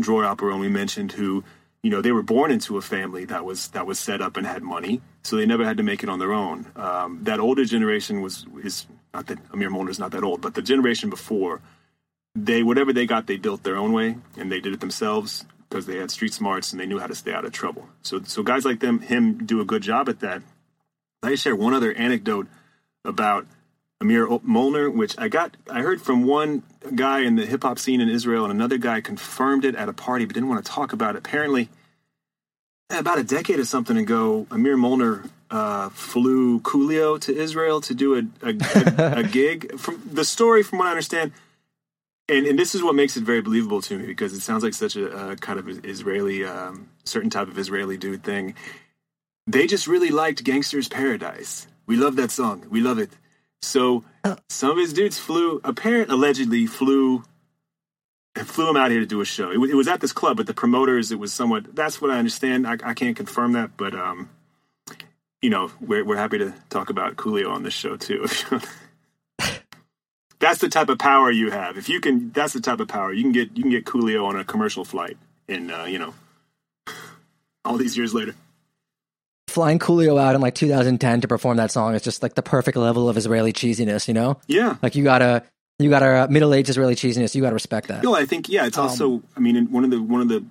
Dror Alperon we mentioned, who you know they were born into a family that was that was set up and had money, so they never had to make it on their own. Um, that older generation was is not that Amir Molnar's not that old, but the generation before, they whatever they got, they built their own way and they did it themselves because they had street smarts and they knew how to stay out of trouble. So so guys like them, him, do a good job at that. I share one other anecdote about Amir Molnar, which I got I heard from one guy in the hip hop scene in Israel, and another guy confirmed it at a party, but didn't want to talk about it. Apparently, about a decade or something ago, Amir Molnar uh, flew Coolio to Israel to do a, a, a, a gig. From the story, from what I understand, and, and this is what makes it very believable to me because it sounds like such a, a kind of Israeli, um, certain type of Israeli dude thing. They just really liked Gangster's Paradise. We love that song. We love it. So some of his dudes flew, apparent allegedly flew, flew him out here to do a show. It, w- it was at this club, but the promoters, it was somewhat. That's what I understand. I, I can't confirm that, but um, you know, we're we're happy to talk about Coolio on this show too. That's the type of power you have. If you can, that's the type of power you can get. You can get Coolio on a commercial flight, and uh, you know, all these years later. Flying Coolio out in like 2010 to perform that song is just like the perfect level of Israeli cheesiness, you know? Yeah, Like you gotta, you gotta uh, middle aged Israeli cheesiness. You gotta respect that. No, I think yeah. It's Um, also, I mean, one of the one of the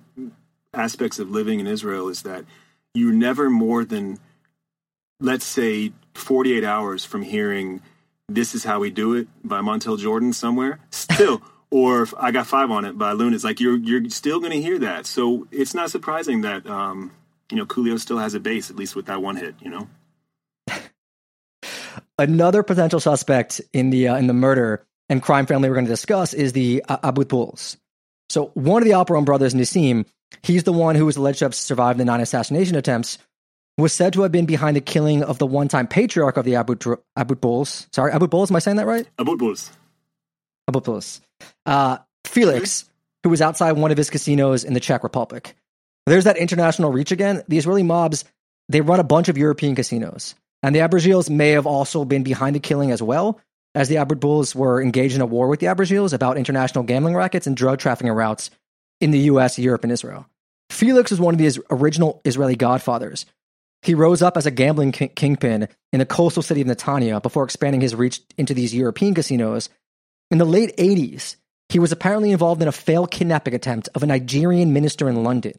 aspects of living in Israel is that you're never more than, let's say, 48 hours from hearing "This Is How We Do It" by Montel Jordan somewhere. Still, or I got five on it by Luna. It's like you're you're still going to hear that. So it's not surprising that um, you know Coolio still has a base, at least with that one hit. You know. Another potential suspect in the uh, in the murder and crime family we're going to discuss is the uh, Abutbuls. So one of the Alperon brothers, Nissim, he's the one who was alleged to have survived the nine assassination attempts, was said to have been behind the killing of the one-time patriarch of the Abut Abutbuls. Sorry, Abutbuls. Am I saying that right? Abutbuls. Abutbuls. Uh, Felix, who was outside one of his casinos in the Czech Republic. There's that international reach again. The Israeli mobs, they run a bunch of European casinos. And the Abergils may have also been behind the killing as well, as the Abutbuls were engaged in a war with the Abergils about international gambling rackets and drug trafficking routes in the US, Europe, and Israel. Felix was one of the original Israeli godfathers. He rose up as a gambling king- kingpin in the coastal city of Netanya before expanding his reach into these European casinos. In the late 80s, he was apparently involved in a failed kidnapping attempt of a Nigerian minister in London.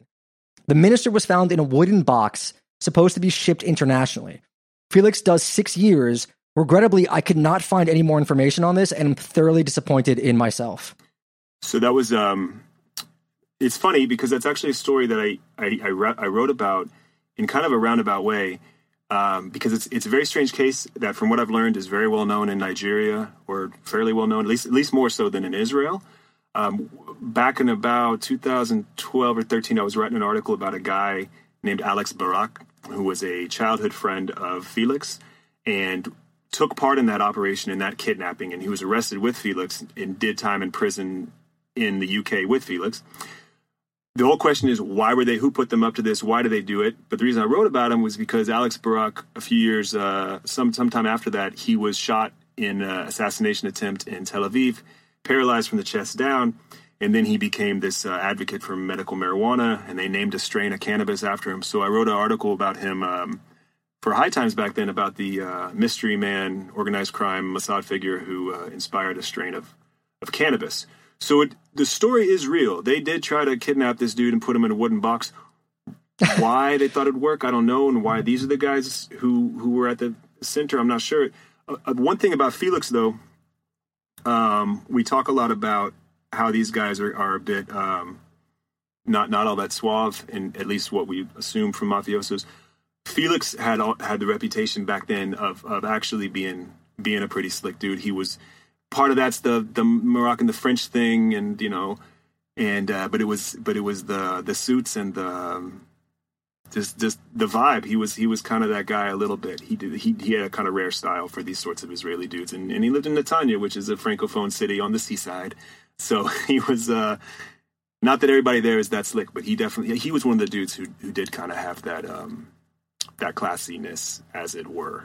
The minister was found in a wooden box, supposed to be shipped internationally. Felix does six years. Regrettably, I could not find any more information on this, and I'm thoroughly disappointed in myself. So that was, um, it's funny because that's actually a story that I, I, I, re- I wrote about in kind of a roundabout way. Um, because it's it's a very strange case that, from what I've learned, is very well known in Nigeria or fairly well known, at least at least more so than in Israel. Um, back in about 2012 or 13, I was writing an article about a guy named Alex Barak, who was a childhood friend of Felix, and took part in that operation in that kidnapping. And he was arrested with Felix and did time in prison in the UK with Felix the whole question is why were they who put them up to this? Why do they do it? But the reason i wrote about him was because alex barak a few years uh, some sometime after that he was shot in an assassination attempt in tel aviv paralyzed from the chest down and then he became this uh, advocate for medical marijuana and they named a strain of cannabis after him. So i wrote an article about him um, for high times back then about the uh, mystery man organized crime mossad figure who uh, inspired a strain of, of cannabis so it, the story is real. They did try to kidnap this dude and put him in a wooden box. why they thought it'd work, I don't know, and why these are the guys who who were at the center, I'm not sure. Uh, uh, one thing about Felix, though, um, we talk a lot about how these guys are, are a bit um, not not all that suave, and at least what we assume from mafiosos. Felix had had the reputation back then of of actually being being a pretty slick dude. He was part of that's the the Moroccan the French thing, and you know, and uh, but it was but it was the the suits and the um, just just the vibe. He was he was kind of that guy a little bit. He did he he had a kind of rare style for these sorts of Israeli dudes, and and he lived in Netanya, which is a francophone city on the seaside. So he was. uh not that everybody there is that slick, but he definitely he was one of the dudes who who did kind of have that um that classiness, as it were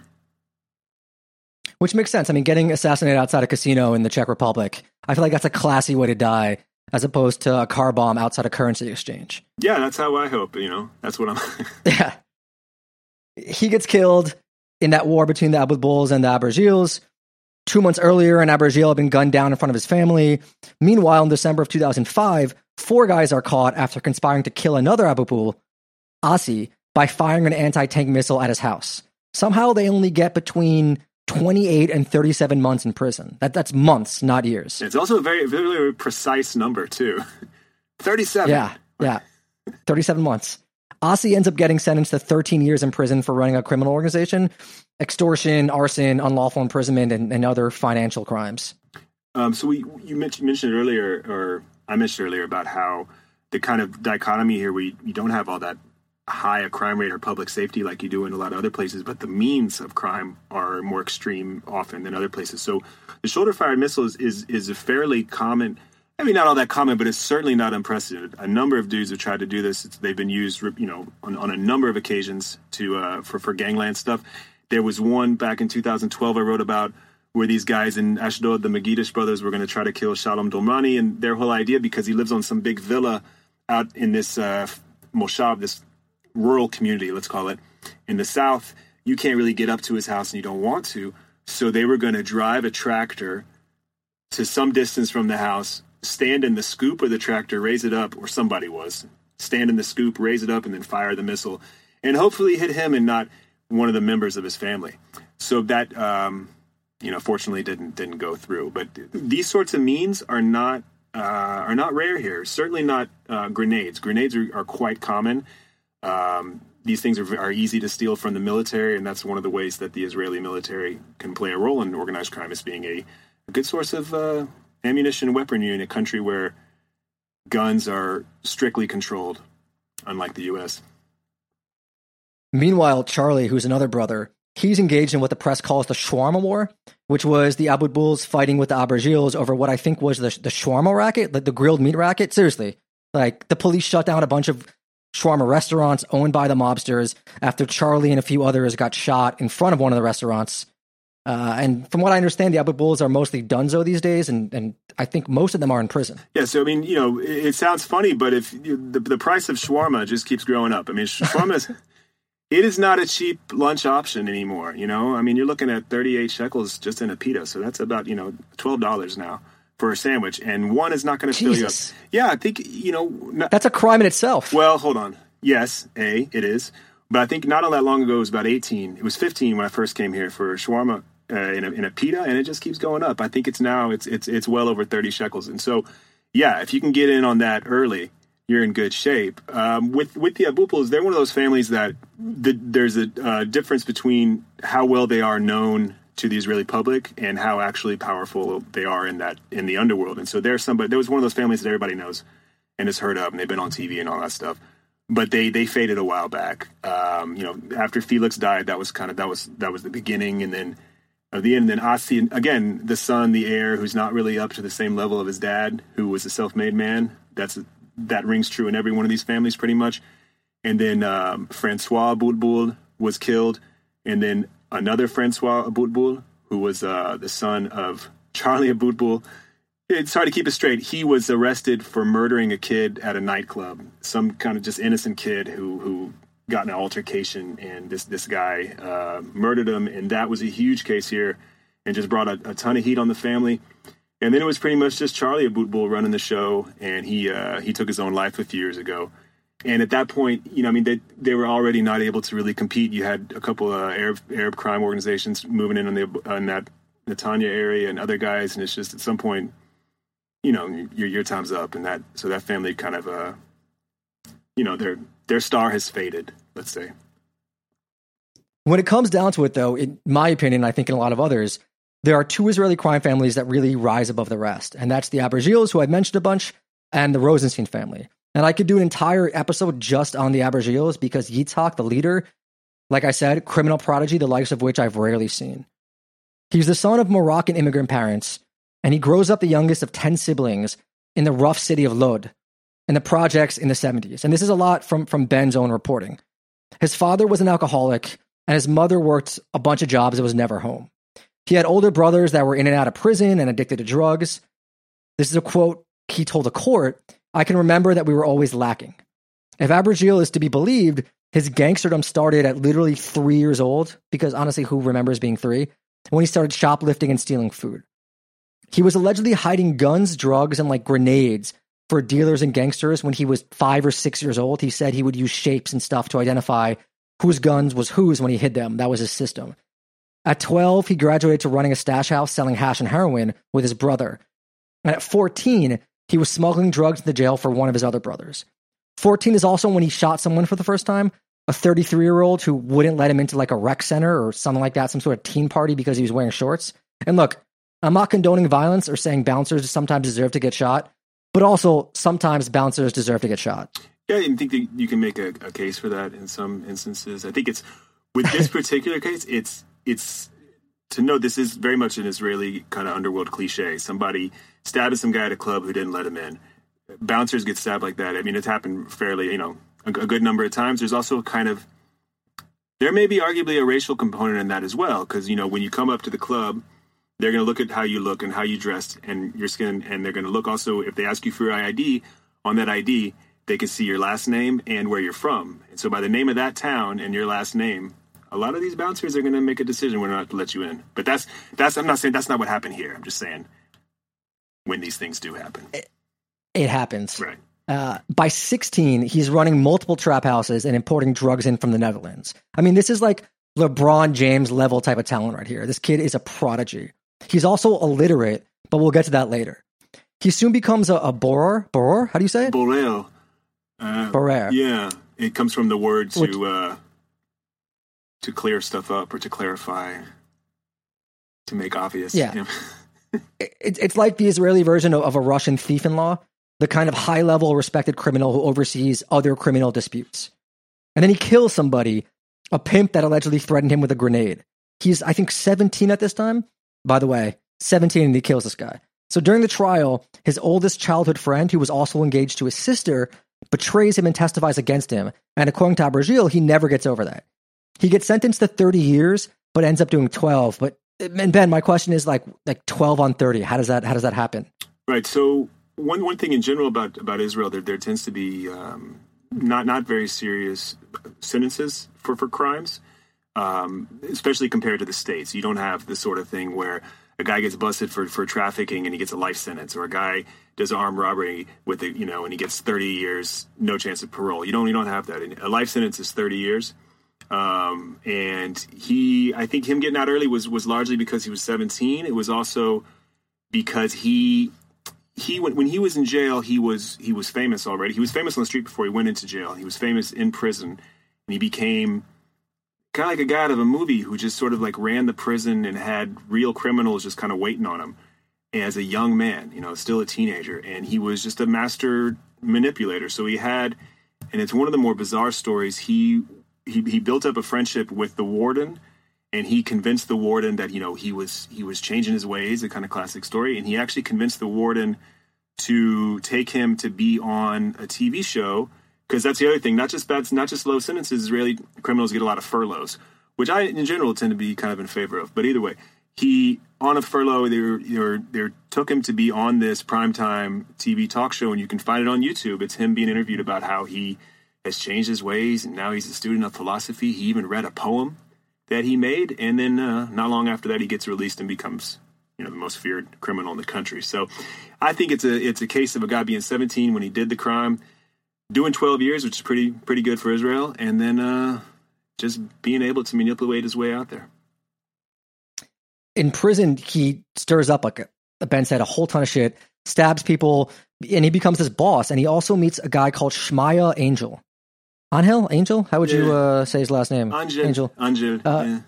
which makes sense. I mean, getting assassinated outside a casino in the Czech Republic, I feel like that's a classy way to die as opposed to a car bomb outside a currency exchange. Yeah, that's how I hope, you know. That's what I'm Yeah. He gets killed in that war between the Abutbuls and the Abergils. Two months earlier, an Abergil had been gunned down in front of his family. Meanwhile, in December of 2005, four guys are caught after conspiring to kill another Abu Abutbul, Asi, by firing an anti tank missile at his house. Somehow they only get between 28 and 37 months in prison. That that's months, not years. It's also a very very precise number too. 37. Yeah. Yeah. 37 months. Asi ends up getting sentenced to 13 years in prison for running a criminal organization, extortion, arson, unlawful imprisonment, and, and other financial crimes. Um, so we you mentioned, mentioned earlier, or I mentioned earlier about how the kind of dichotomy here, we you don't have all that high a crime rate or public safety like you do in a lot of other places, but the means of crime are more extreme often than other places. So the shoulder fired missile is, is, is a fairly common. I mean, not all that common, but it's certainly not unprecedented. A number of dudes have tried to do this. They've been used, you know, on, on a number of occasions to uh, for for gangland stuff. There was one back in 2012 I wrote about where these guys in Ashdod, the Magidish brothers, were going to try to kill Shalom Domrani, and their whole idea because he lives on some big villa out in this uh, moshav, this rural community, let's call it, in the South, you can't really get up to his house and you don't want to. So they were going to drive a tractor to some distance from the house, stand in the scoop of the tractor, raise it up, or somebody was, stand in the scoop, raise it up, and then fire the missile, and hopefully hit him and not one of the members of his family. So that, um, you know, fortunately didn't didn't go through. But these sorts of means are not uh, are not rare here. Certainly not uh, grenades. Grenades are, are quite common. Um, these things are, are easy to steal from the military, and that's one of the ways that the Israeli military can play a role in organized crime as being a, a good source of uh, ammunition and weaponry in a country where guns are strictly controlled, unlike the U.S. Meanwhile, Charlie, who's another brother, he's engaged in what the press calls the Shawarma War, which was the Abutbuls fighting with the Abergils over what I think was the, the shawarma racket, like the grilled meat racket. Seriously, like the police shut down a bunch of shawarma restaurants owned by the mobsters after Charlie and a few others got shot in front of one of the restaurants. Uh, and from what I understand, the Abutbuls are mostly dunzo these days, and, and I think most of them are in prison. Yeah, so I mean, you know, it, it sounds funny, but if you, the, the price of shawarma just keeps growing up, I mean, shawarma is it is not a cheap lunch option anymore. You know, I mean, you're looking at 38 shekels just in a pita, so that's about you know twelve dollars now for a sandwich, and one is not going to fill you up. Yeah, I think you know not, that's a crime in itself. Well, hold on. Yes, a it is, but I think not all that long ago it was about 18. It was 15 when I first came here for shawarma uh, in, a, in a pita, and it just keeps going up. I think it's now it's it's it's well over 30 shekels, and so yeah, if you can get in on that early you're in good shape. Um, with with the Abutbuls, they're one of those families that the, there's a uh, difference between how well they are known to the Israeli public and how actually powerful they are in that in the underworld. And so there's somebody there was one of those families that everybody knows and has heard of, and they've been on TV and all that stuff. But they they faded a while back. Um, you know, after Felix died, that was kind of that was that was the beginning, and then of the end. Then Asi, again, the son, the heir, who's not really up to the same level of his dad, who was a self-made man. That's that rings true in every one of these families, pretty much. And then um, Francois Abutbul was killed, and then another Francois Abutbul, who was uh, the son of Charlie Abutbul. It's hard to keep it straight. He was arrested for murdering a kid at a nightclub. Some kind of just innocent kid who who got in an altercation, and this this guy uh, murdered him, and that was a huge case here, and just brought a, a ton of heat on the family. And then it was pretty much just Charlie Abutbul running the show, and he uh, he took his own life a few years ago. And at that point, you know, I mean, they they were already not able to really compete. You had a couple of Arab Arab crime organizations moving in on the on that Netanya area and other guys, and it's just at some point, you know, your your time's up, and that so that family kind of uh, you know, their their star has faded. Let's say. When it comes down to it, though, in my opinion, I think in a lot of others, there are two Israeli crime families that really rise above the rest, and that's the Abergils, who I mentioned a bunch, and the Rosenstein family. And I could do an entire episode just on the Abergils because Yitzhak, the leader, like I said, criminal prodigy, the likes of which I've rarely seen. He's the son of Moroccan immigrant parents, and he grows up the youngest of 10 siblings in the rough city of Lod, in the projects in the 70s. And this is a lot from, from Ben's own reporting. His father was an alcoholic, and his mother worked a bunch of jobs and was never home. He had older brothers that were in and out of prison and addicted to drugs. This is a quote he told a court I can remember that we were always lacking. If Abergil is to be believed, his gangsterdom started at literally three years old, because honestly, who remembers being three? When he started shoplifting and stealing food. He was allegedly hiding guns, drugs, and like grenades for dealers and gangsters when he was five or six years old. He said he would use shapes and stuff to identify whose guns was whose when he hid them. That was his system. At 12, he graduated to running a stash house selling hash and heroin with his brother. And at 14, he was smuggling drugs to the jail for one of his other brothers. 14 is also when he shot someone for the first time, a 33 year old who wouldn't let him into like a rec center or something like that, some sort of teen party because he was wearing shorts. And look, I'm not condoning violence or saying bouncers sometimes deserve to get shot, but also sometimes bouncers deserve to get shot. Yeah, I think that you can make a, a case for that in some instances. I think it's with this particular case, it's it's to know this is very much an Israeli kind of underworld cliche. Somebody stabbed some guy at a club who didn't let him in. Bouncers get stabbed like that. I mean, it's happened fairly, you know, a, a good number of times. There's also kind of there may be arguably a racial component in that as well, because you know when you come up to the club, they're going to look at how you look and how you dressed and your skin, and they're going to look also if they ask you for your ID on that ID, they can see your last name and where you're from. And so by the name of that town and your last name, a lot of these bouncers are going to make a decision whether or not to let you in. But that's that's I'm not saying that's not what happened here. I'm just saying when these things do happen, it, it happens. Right. Uh, by 16, he's running multiple trap houses and importing drugs in from the Netherlands. I mean, this is like LeBron James level type of talent right here. This kid is a prodigy. He's also illiterate, but we'll get to that later. He soon becomes a, a borer. Borer? How do you say it? Borer. Uh, borer. Yeah, it comes from the word to Which, uh, to clear stuff up or to clarify, to make obvious. Yeah. it, it's like the Israeli version of, of a Russian thief in law, the kind of high level respected criminal who oversees other criminal disputes. And then he kills somebody, a pimp that allegedly threatened him with a grenade. He's, I think, 17 at this time. By the way, 17 and he kills this guy. So during the trial, his oldest childhood friend, who was also engaged to his sister, betrays him and testifies against him. And according to Abergil, he never gets over that. He gets sentenced to 30 years, but ends up doing 12. But and Ben, my question is like like 12 on 30. How does that how does that happen? Right. So one one thing in general about about Israel, there there tends to be um, not not very serious sentences for for crimes, um, especially compared to the states. You don't have the sort of thing where a guy gets busted for, for trafficking and he gets a life sentence, or a guy does armed robbery with a, you know and he gets 30 years, no chance of parole. You don't you don't have that. A life sentence is 30 years. Um, and he, I think him getting out early was was largely because he was 17. It was also because he he when, when he was in jail, he was he was famous already. He was famous on the street before he went into jail. He was famous in prison, and he became kind of like a guy out of a movie who just sort of like ran the prison and had real criminals just kind of waiting on him as a young man, you know, still a teenager, and he was just a master manipulator. So he had, and it's one of the more bizarre stories. He he, he built up a friendship with the warden and he convinced the warden that you know he was he was changing his ways a kind of classic story and he actually convinced the warden to take him to be on a tv show because that's the other thing not just bad not just low sentences israeli criminals get a lot of furloughs which i in general tend to be kind of in favor of but either way he on a furlough they were, they, were, they took him to be on this primetime tv talk show and you can find it on youtube it's him being interviewed about how he has changed his ways and now he's a student of philosophy he even read a poem that he made, and then uh, not long after that, he gets released and becomes you know the most feared criminal in the country. So I think it's a it's a case of a guy being 17 when he did the crime, doing 12 years, which is pretty pretty good for Israel, and then uh, just being able to manipulate his way out there. In prison, he stirs up like Ben said a whole ton of shit, stabs people, and he becomes this boss. And he also meets a guy called Shmaya Angel. Angel? Angel? How would yeah. you uh, say his last name? Angel. Angel. Angel. Uh, yeah.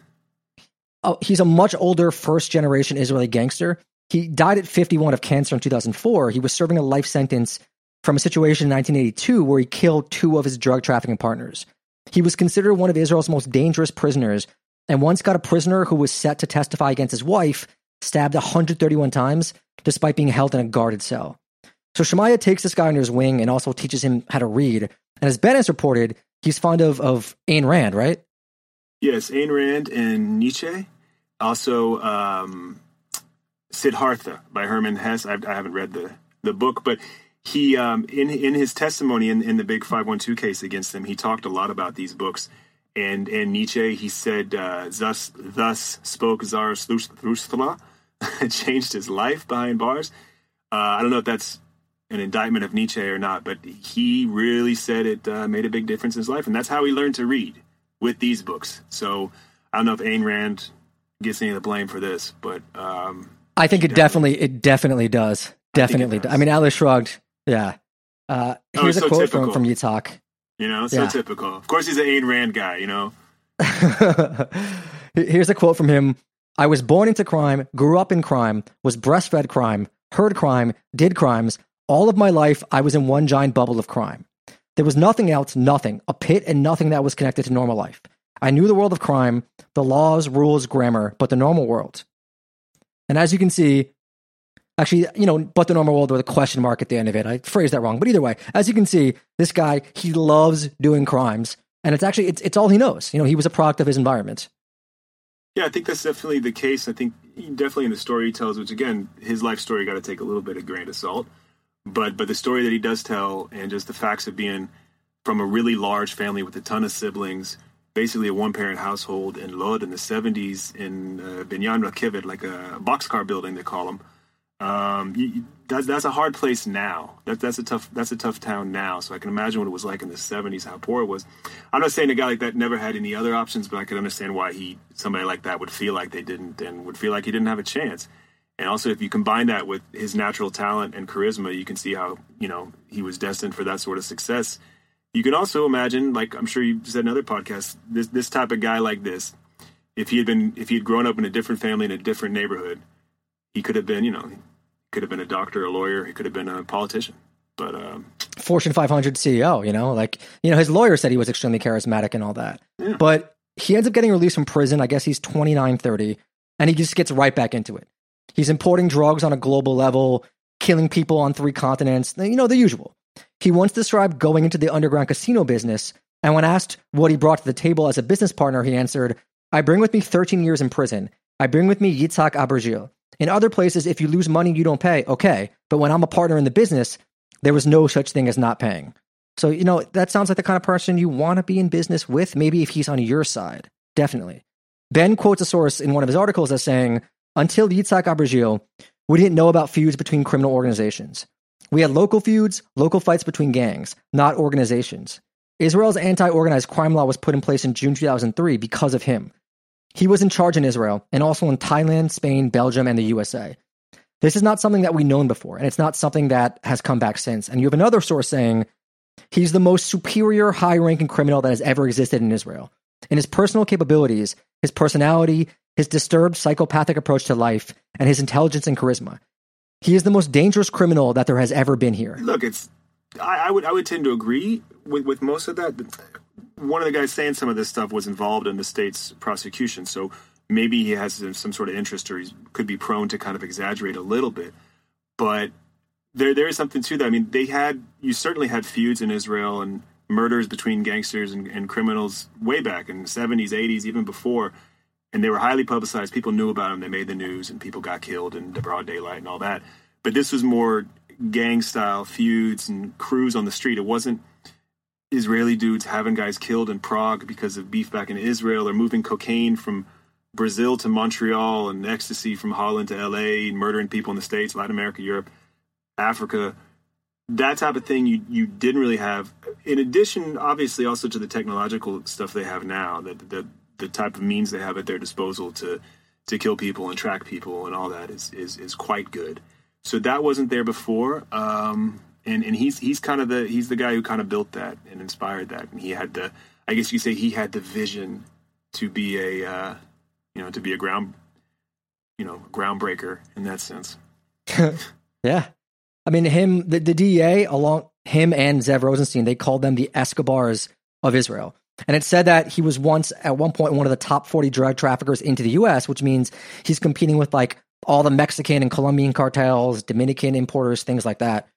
Oh, he's a much older first generation Israeli gangster. He died at 51 of cancer in 2004. He was serving a life sentence from a situation in 1982 where he killed two of his drug trafficking partners. He was considered one of Israel's most dangerous prisoners and once got a prisoner who was set to testify against his wife stabbed 131 times despite being held in a guarded cell. So Shmaya takes this guy under his wing and also teaches him how to read, and as Ben has reported, he's fond of, of Ayn Rand, right? Yes, Ayn Rand and Nietzsche. Also, um, Siddhartha by Hermann Hesse. I've, I have not read the, the book, but he um, in in his testimony in, in the big 512 case against him, he talked a lot about these books. And and Nietzsche, he said, uh, thus thus spoke Zarathustra, changed his life behind bars. Uh, I don't know if that's an indictment of Nietzsche or not, but he really said it uh, made a big difference in his life, and that's how he learned to read with these books. So I don't know if Ayn Rand gets any of the blame for this, but um, I think it definitely, it definitely does. Definitely, I, does. I mean, Atlas shrugged. Yeah. Uh, oh, here's oh, a so quote from from Yitzhak. You know, so yeah. typical. Of course, he's an Ayn Rand guy. You know. here's a quote from him. I was born into crime, grew up in crime, was breastfed crime, heard crime, did crimes, all of my life, I was in one giant bubble of crime. There was nothing else, nothing, a pit and nothing that was connected to normal life. I knew the world of crime, the laws, rules, grammar, but the normal world. And as you can see, actually, you know, but the normal world with a question mark at the end of it. I phrased that wrong, but either way, as you can see, this guy, he loves doing crimes. And it's actually, it's, it's all he knows. You know, he was a product of his environment. Yeah, I think that's definitely the case. I think definitely in the story he tells, which again, his life story got to take a little bit of grain of salt but but the story that he does tell and just the facts of being from a really large family with a ton of siblings basically a one parent household in Lod in the 70s in uh, Binyan Rakivit, like a boxcar building they call them. Um, you, that's that's a hard place now. That, that's a tough that's a tough town now. So I can imagine what it was like in the 70s, how poor it was. I'm not saying a guy like that never had any other options, but I can understand why he somebody like that would feel like they didn't and would feel like he didn't have a chance. And also, if you combine that with his natural talent and charisma, you can see how you know he was destined for that sort of success. You can also imagine, like I'm sure you said in other podcasts, this this type of guy like this, if he had been if he had grown up in a different family in a different neighborhood, he could have been, you know, he could have been a doctor, a lawyer, he could have been a politician. But um, Fortune 500 CEO, you know, like you know, his lawyer said he was extremely charismatic and all that. Yeah. But he ends up getting released from prison. I guess he's 29, 30, and he just gets right back into it. He's importing drugs on a global level, killing people on three continents, you know, the usual. he once described going into the underground casino business, and when asked what he brought to the table as a business partner, he answered, I bring with me 13 years in prison. I bring with me Yitzhak Abergil. In other places, if you lose money, you don't pay. Okay. But when I'm a partner in the business, there was no such thing as not paying. So, you know, that sounds like the kind of person you want to be in business with, maybe if he's on your side. Definitely. Ben quotes a source in one of his articles as saying, Until Yitzhak Abergil, we didn't know about feuds between criminal organizations. We had local feuds, local fights between gangs, not organizations. Israel's anti organized crime law was put in place in June 2003 because of him. He was in charge in Israel and also in Thailand, Spain, Belgium, and the USA. This is not something that we've known before, and it's not something that has come back since. And you have another source saying he's the most superior, high ranking criminal that has ever existed in Israel. In his personal capabilities, his personality, his disturbed psychopathic approach to life, and his intelligence and charisma. He is the most dangerous criminal that there has ever been here. Look, it's I, I would I would tend to agree with, with most of that. One of the guys saying some of this stuff was involved in the state's prosecution, so maybe he has some sort of interest or he could be prone to kind of exaggerate a little bit. But there there is something to that. I mean, they had you certainly had feuds in Israel and murders between gangsters and, and criminals way back in the seventies, eighties, even before and they were highly publicized. People knew about them. They made the news, and people got killed in the broad daylight and all that. But this was more gang style feuds and crews on the street. It wasn't Israeli dudes having guys killed in Prague because of beef back in Israel or moving cocaine from Brazil to Montreal and ecstasy from Holland to LA, and murdering people in the States, Latin America, Europe, Africa. That type of thing you, you didn't really have. In addition, obviously, also to the technological stuff they have now, that the, the type of means they have at their disposal to to kill people and track people and all that is is, is quite good. So that wasn't there before. Um, and and he's he's kind of the he's the guy who kind of built that and inspired that. And he had the I guess you say he had the vision to be a uh, you know to be a ground you know groundbreaker in that sense. yeah, I mean him the, the DEA along him and Zev Rosenstein they called them the Escobars of Israel. And it said that he was once at one point one of the top 40 drug traffickers into the US, which means he's competing with like all the Mexican and Colombian cartels, Dominican importers, things like that.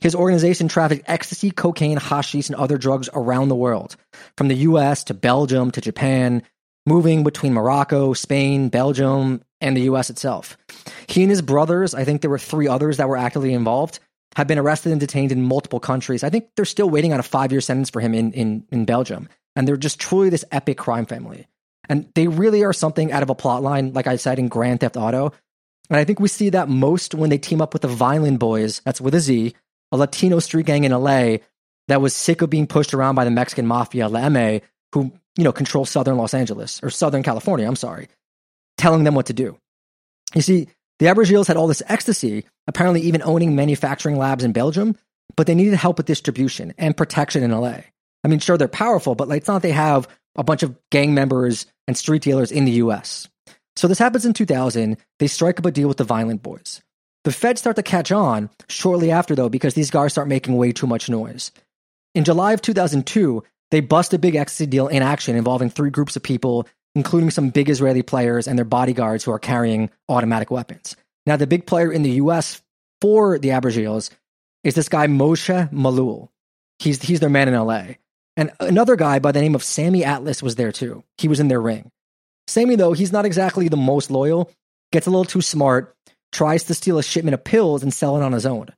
His organization trafficked ecstasy, cocaine, hashish, and other drugs around the world, from the US to Belgium to Japan, moving between Morocco, Spain, Belgium, and the US itself. He and his brothers, I think there were three others that were actively involved, have been arrested and detained in multiple countries. I think they're still waiting on a five year sentence for him in, in, in Belgium and they're just truly this epic crime family. And they really are something out of a plot line, like I said in Grand Theft Auto. And I think we see that most when they team up with the Violent Boys, that's with a Z, a Latino street gang in LA that was sick of being pushed around by the Mexican mafia, La Eme, who, you know, control southern Los Angeles, or southern California, I'm sorry, telling them what to do. You see, the Abergils had all this ecstasy, apparently even owning manufacturing labs in Belgium, but they needed help with distribution and protection in LA. I mean, sure, they're powerful, but like, it's not they have a bunch of gang members and street dealers in the US. So this happens in 2000. They strike up a deal with the Violent Boys. The feds start to catch on shortly after, though, because these guys start making way too much noise. In July of 2002, they bust a big ecstasy deal in action involving three groups of people, including some big Israeli players and their bodyguards who are carrying automatic weapons. Now, the big player in the US for the Abergils is this guy, Moshe Malul. He's, he's their man in LA. And another guy by the name of Sammy Atlas was there too. He was in their ring. Sammy, though, he's not exactly the most loyal, gets a little too smart, tries to steal a shipment of pills and sell it on his own.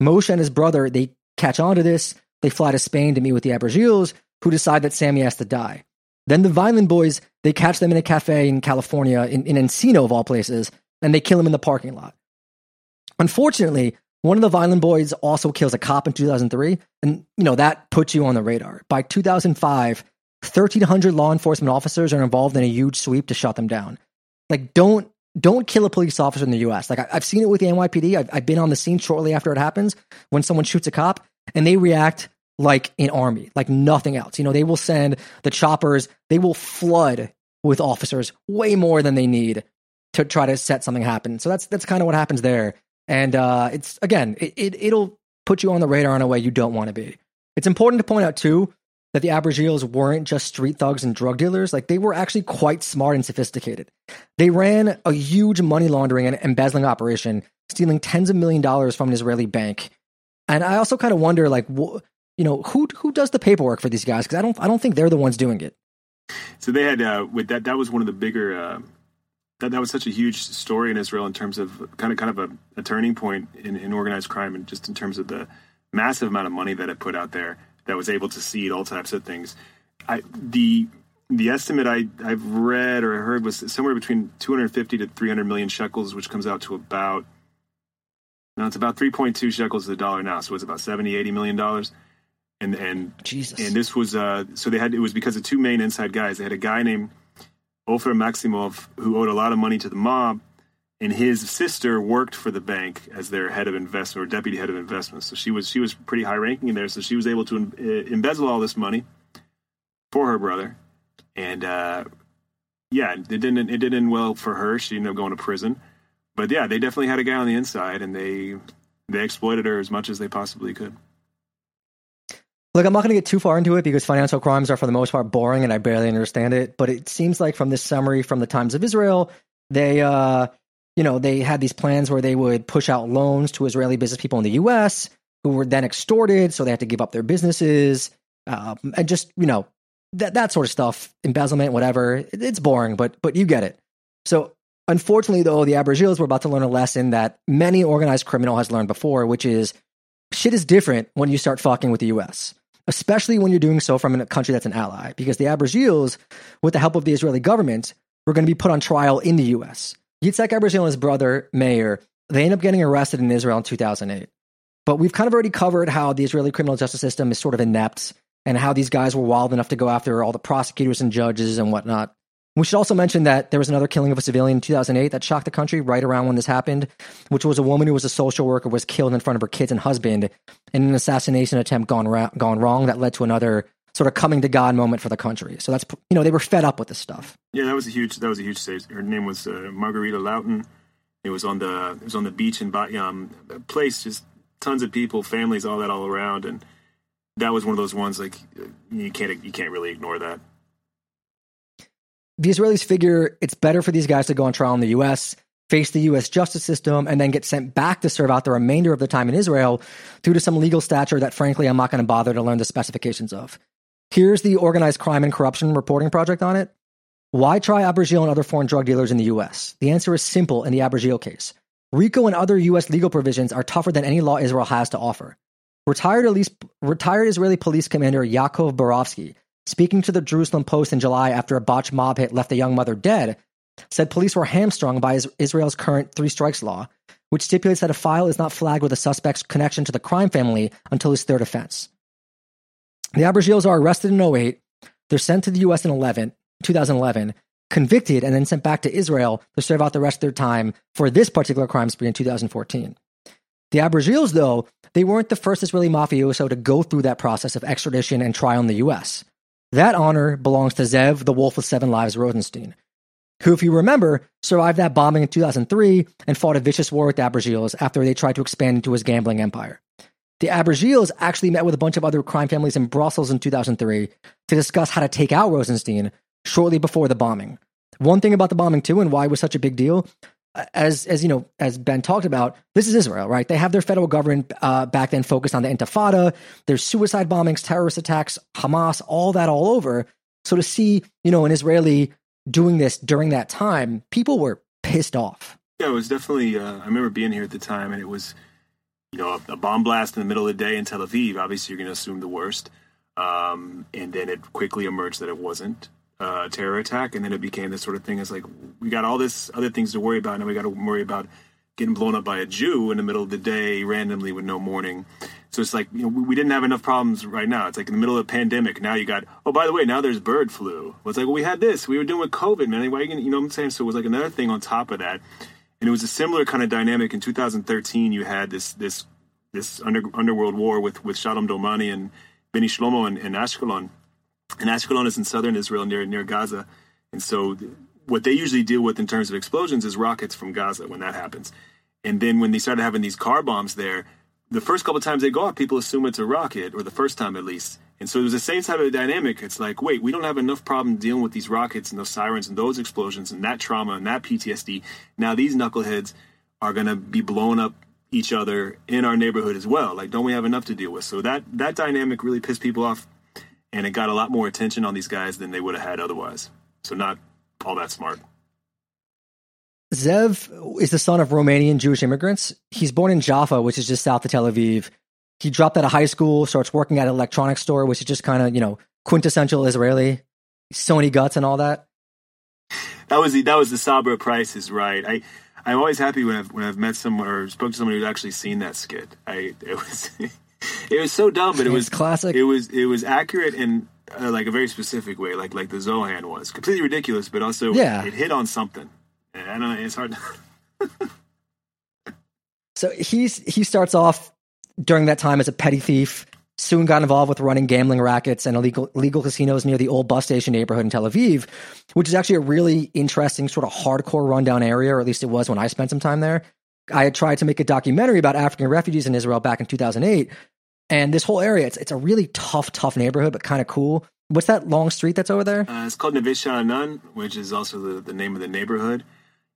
Moshe and his brother, they catch on to this. They fly to Spain to meet with the Abergils, who decide that Sammy has to die. Then the Violent Boys, they catch them in a cafe in California, in, in Encino of all places, and they kill him in the parking lot. Unfortunately, one of the Violent Boys also kills a cop in 2003, and you know that puts you on the radar. By 2005, 1,300 law enforcement officers are involved in a huge sweep to shut them down. Like, don't don't kill a police officer in the U.S. Like I, have seen it with the NYPD. I've, I've been on the scene shortly after it happens when someone shoots a cop, and they react like an army, like nothing else. You know, they will send the choppers. They will flood with officers way more than they need to try to set something happen. So that's that's kind of what happens there. And uh, it's again, it, it it'll put you on the radar in a way you don't want to be. It's important to point out too that the Abergils weren't just street thugs and drug dealers. Like they were actually quite smart and sophisticated. They ran a huge money laundering and embezzling operation, stealing tens of million dollars from an Israeli bank. And I also kind of wonder, like, wh- you know, who who does the paperwork for these guys? Because I don't I don't think they're the ones doing it. So they had uh, with that. That was one of the bigger. Uh, that that was such a huge story in Israel in terms of kind of kind of a, a turning point in, in organized crime and just in terms of the massive amount of money that it put out there that was able to seed all types of things. I, the the estimate I, I've read or heard was somewhere between 250 to 300 million shekels, which comes out to about now it's about 3.2 shekels to the dollar now, so it's about 70, 80 million dollars. And and Jesus. and this was uh so they had it was because of two main inside guys. They had a guy named Ofer Maximov who owed a lot of money to the mob, and his sister worked for the bank as their head of investment or deputy head of investment. So she was she was pretty high ranking in there. So she was able to em- embezzle all this money for her brother, and uh, yeah, it didn't it didn't end well for her. She ended up going to prison. But yeah, they definitely had a guy on the inside, and they they exploited her as much as they possibly could. Look, I'm not going to get too far into it because financial crimes are for the most part boring and I barely understand it. But it seems like from this summary from the Times of Israel, they, uh, you know, they had these plans where they would push out loans to Israeli business people in the U.S. who were then extorted, so they had to give up their businesses, um, and just you know that that sort of stuff, embezzlement, whatever. It, it's boring, but but you get it. So unfortunately, though, the Abergils were about to learn a lesson that many organized criminal has learned before, which is shit is different when you start fucking with the U.S especially when you're doing so from a country that's an ally, because the Abergils, with the help of the Israeli government, were going to be put on trial in the U.S. Yitzhak Abergil and his brother, Meir, they end up getting arrested in Israel in 2008. But we've kind of already covered how the Israeli criminal justice system is sort of inept and how these guys were wild enough to go after all the prosecutors and judges and whatnot. We should also mention that there was another killing of a civilian in 2008 that shocked the country right around when this happened, which was a woman who was a social worker was killed in front of her kids and husband in an assassination attempt gone ra- gone wrong that led to another sort of coming to God moment for the country. So that's you know they were fed up with this stuff. Yeah, that was a huge that was a huge save. Her name was uh, Margarita Lautin. It was on the it was on the beach in Bat Yam, a place just tons of people, families, all that all around, and that was one of those ones like you can't you can't really ignore that the Israelis figure it's better for these guys to go on trial in the U.S., face the U.S. justice system, and then get sent back to serve out the remainder of the time in Israel due to some legal stature that, frankly, I'm not going to bother to learn the specifications of. Here's the Organized Crime and Corruption Reporting Project on it. Why try Abergil and other foreign drug dealers in the U.S.? The answer is simple in the Abergil case. RICO and other U.S. legal provisions are tougher than any law Israel has to offer. Retired, retired Israeli police commander Yaakov Borovsky speaking to the Jerusalem Post in July after a botched mob hit left a young mother dead, said police were hamstrung by Israel's current three strikes law, which stipulates that a file is not flagged with a suspect's connection to the crime family until his third offense. The Abergils are arrested in 08. They're sent to the U.S. in 11, 2011, convicted, and then sent back to Israel to serve out the rest of their time for this particular crime spree in 2014. The Abergils, though, they weren't the first Israeli mafioso to go through that process of extradition and trial in the U.S. That honor belongs to Zev, the Wolf with Seven Lives Rosenstein, who, if you remember, survived that bombing in 2003 and fought a vicious war with the Abergils after they tried to expand into his gambling empire. The Abergils actually met with a bunch of other crime families in Brussels in 2003 to discuss how to take out Rosenstein shortly before the bombing. One thing about the bombing, too, and why it was such a big deal as as you know, as Ben talked about, this is Israel, right? They have their federal government uh, back then focused on the Intifada. There's suicide bombings, terrorist attacks, Hamas, all that all over. So to see, you know, an Israeli doing this during that time, people were pissed off. Yeah, it was definitely. Uh, I remember being here at the time, and it was, you know, a, a, bomb blast in the middle of the day in Tel Aviv. Obviously, you're going to assume the worst, um, and then it quickly emerged that it wasn't uh, terror attack, and then it became this sort of thing. It's like we got all this other things to worry about, and we got to worry about getting blown up by a Jew in the middle of the day randomly with no warning. So it's like you know we, didn't have enough problems right now. It's like in the middle of a pandemic. Now you got oh by the way now there's bird flu. Well, it's like well we had this. We were doing with COVID, man. Why you, you know what I'm saying? So it was like another thing on top of that, and it was a similar kind of dynamic in 2013. You had this this this under, underworld war with with Shalom Domrani and Benny Shlomo and, and Ashkelon and Ashkelon is in southern Israel near near Gaza, and so what they usually deal with in terms of explosions is rockets from Gaza when that happens. And then when they started having these car bombs there, the first couple times they go off, people assume it's a rocket, or the first time at least. And so it was the same type of dynamic. It's like, wait, we don't have enough problem dealing with these rockets and those sirens and those explosions and that trauma and that PTSD. Now these knuckleheads are going to be blowing up each other in our neighborhood as well. Like, don't we have enough to deal with? So that that dynamic really pissed people off, and it got a lot more attention on these guys than they would have had otherwise. So not all that smart. Zev is the son of Romanian Jewish immigrants. He's born in Jaffa, which is just south of Tel Aviv. He dropped out of high school, starts working at an electronics store, which is just kind of, you know, quintessential Israeli, Sony guts and all that. That was the that was the Sabra prices, right? I I'm always happy when I've when I've met someone or spoke to someone who's actually seen that skit. I it was it was so dumb, but it was classic. It was it was accurate in uh, like a very specific way, like like the Zohan was completely ridiculous, but also Yeah. it hit on something. And I don't know, it's hard. So he's he starts off during that time as a petty thief. Soon got involved with running gambling rackets and illegal illegal casinos near the old bus station neighborhood in Tel Aviv, which is actually a really interesting sort of hardcore rundown area, or at least it was when I spent some time there. I had tried to make a documentary about African refugees in Israel back in 2008, and this whole area it's it's a really tough, tough neighborhood, but kind of cool. What's that long street that's over there? Uh, it's called Neve Sha'anan, which is also the, the name of the neighborhood.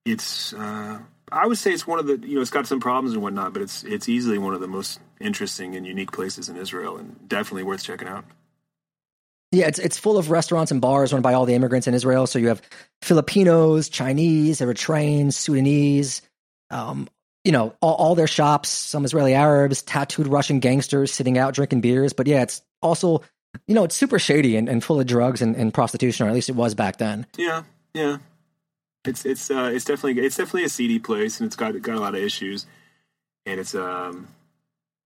It's uh, I would say it's one of the you know it's got some problems and whatnot, but it's it's easily one of the most interesting and unique places in Israel, and definitely worth checking out. Yeah, it's it's full of restaurants and bars run by all the immigrants in Israel. So you have Filipinos, Chinese, Eritreans, Sudanese, um, you know, all, all their shops, some Israeli Arabs, tattooed Russian gangsters sitting out drinking beers. But yeah, it's also, you know, it's super shady and, and full of drugs and, and prostitution, or at least it was back then. Yeah, yeah. It's it's uh, it's definitely it's definitely a seedy place, and it's got got a lot of issues, and it's um,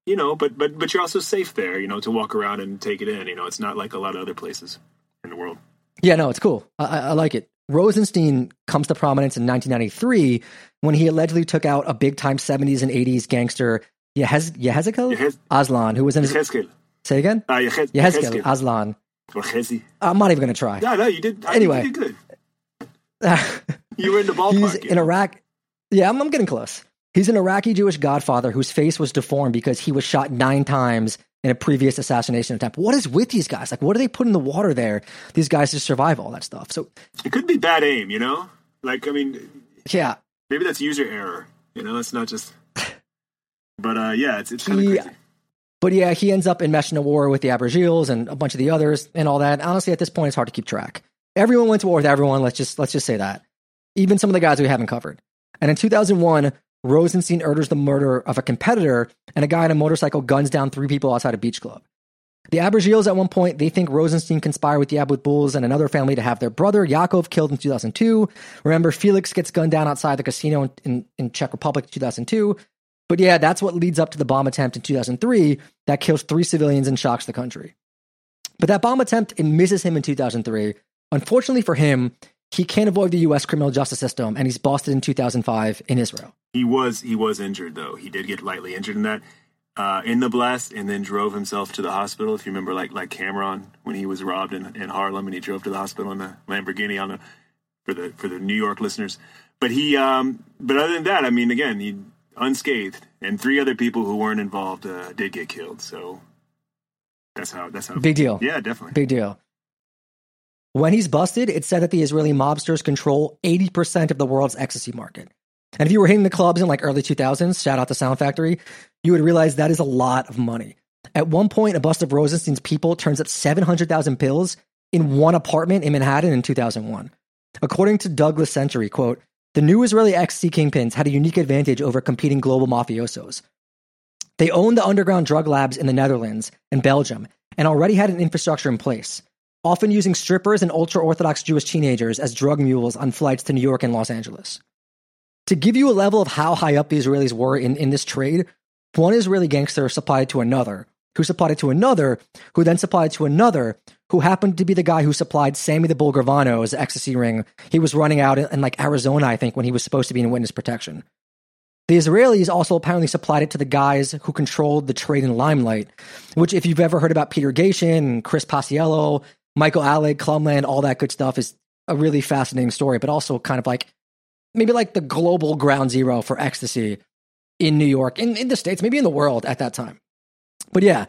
you know, but but but you're also safe there, you know, to walk around and take it in. You know, it's not like a lot of other places in the world. Yeah, no, it's cool. I, I I like it. Rosenstein comes to prominence in 1993 when he allegedly took out a big time 70s and 80s gangster, Yehez, Yehezekel Yehez- Aslan, who was in his. Yechezkel. Say again? Ah, Yechez- Yehezekel Aslan. Or. I'm not even going to try. No, no, you did. I Anyway. you did good. You were in the ballpark. He's an know. Iraq. Yeah, I'm, I'm getting close. He's an Iraqi Jewish godfather whose face was deformed because he was shot nine times in a previous assassination attempt. What is with these guys? Like, what do they put in the water there? These guys to survive all that stuff. So, It could be bad aim, you know. Like I mean, yeah, maybe that's user error. You know, it's not just. But uh, yeah, it's it's kind of He- crazy. but yeah, he ends up enmeshed in a war with the Abergils and a bunch of the others and all that. Honestly, at this point, it's hard to keep track. Everyone went to war with everyone. Let's just let's just say that. Even some of the guys we haven't covered. And in 2001, Rosenstein orders the murder of a competitor, and a guy on a motorcycle guns down three people outside a beach club. The Abergils, at one point, they think Rosenstein conspired with the Abutbuls and another family to have their brother Yaakov killed in 2002. Remember, Felix gets gunned down outside the casino in, in, in Czech Republic in 2002. But yeah, that's what leads up to the bomb attempt in 2003 that kills three civilians and shocks the country. But that bomb attempt it misses him in 2003. Unfortunately for him, he can't avoid the U.S. criminal justice system, and he's busted in 2005 in Israel. He was he was injured though. He did get lightly injured in that uh, in the blast, and then drove himself to the hospital. If you remember, like like Cameron when he was robbed in, in Harlem, and he drove to the hospital in a Lamborghini on the for the for the New York listeners. But he, um, but other than that, I mean, again, he unscathed, and three other people who weren't involved uh, did get killed. So that's how that's how Big deal. Yeah, definitely. Big deal. When he's busted, it's said that the Israeli mobsters control 80% of the world's ecstasy market. And if you were hitting the clubs in like early 2000s, shout out to Sound Factory, you would realize that is a lot of money. At one point, a bust of Rosenstein's people turns up 700,000 pills in one apartment in Manhattan in 2001. According to Douglas Century, quote, the new Israeli ecstasy kingpins had a unique advantage over competing global mafiosos. They owned the underground drug labs in the Netherlands and Belgium and already had an infrastructure in place, often using strippers and ultra Orthodox Jewish teenagers as drug mules on flights to New York and Los Angeles. To give you a level of how high up the Israelis were in, in this trade, one Israeli gangster supplied to another, who supplied to another, who then supplied to another, who happened to be the guy who supplied Sammy the Bull Gravano's ecstasy ring. He was running out in, in like Arizona, I think, when he was supposed to be in witness protection. The Israelis also apparently supplied it to the guys who controlled the trade in Limelight, which, if you've ever heard about Peter Gatien, Chris Paciello, Michael Alig, Clubland, all that good stuff, is a really fascinating story, but also kind of like maybe like the global ground zero for ecstasy in New York, in, in the States, maybe in the world at that time. But yeah,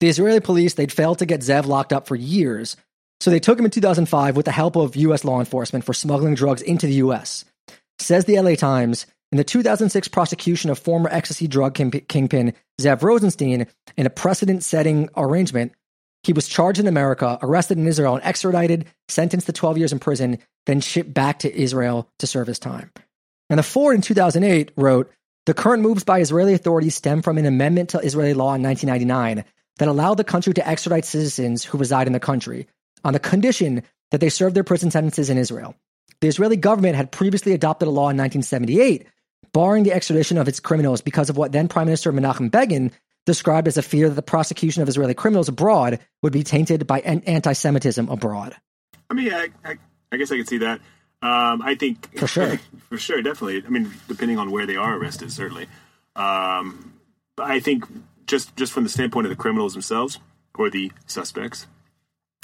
the Israeli police, they'd failed to get Zev locked up for years. So they took him in 2005 with the help of US law enforcement for smuggling drugs into the US. Says the LA Times, In the 2006 prosecution of former ecstasy drug kingpin Zev Rosenstein in a precedent setting arrangement, he was charged in America, arrested in Israel, and extradited, sentenced to 12 years in prison, then shipped back to Israel to serve his time. And the Ford in 2008 wrote The current moves by Israeli authorities stem from an amendment to Israeli law in 1999 that allowed the country to extradite citizens who reside in the country on the condition that they serve their prison sentences in Israel. The Israeli government had previously adopted a law in 1978 barring the extradition of its criminals because of what then Prime Minister Menachem Begin described as a fear that the prosecution of Israeli criminals abroad would be tainted by anti Semitism abroad. I mean, I, I, I, guess I could see that. Um, I think for sure, for sure, definitely. I mean, depending on where they are arrested, certainly. Um, I think just just from the standpoint of the criminals themselves or the suspects,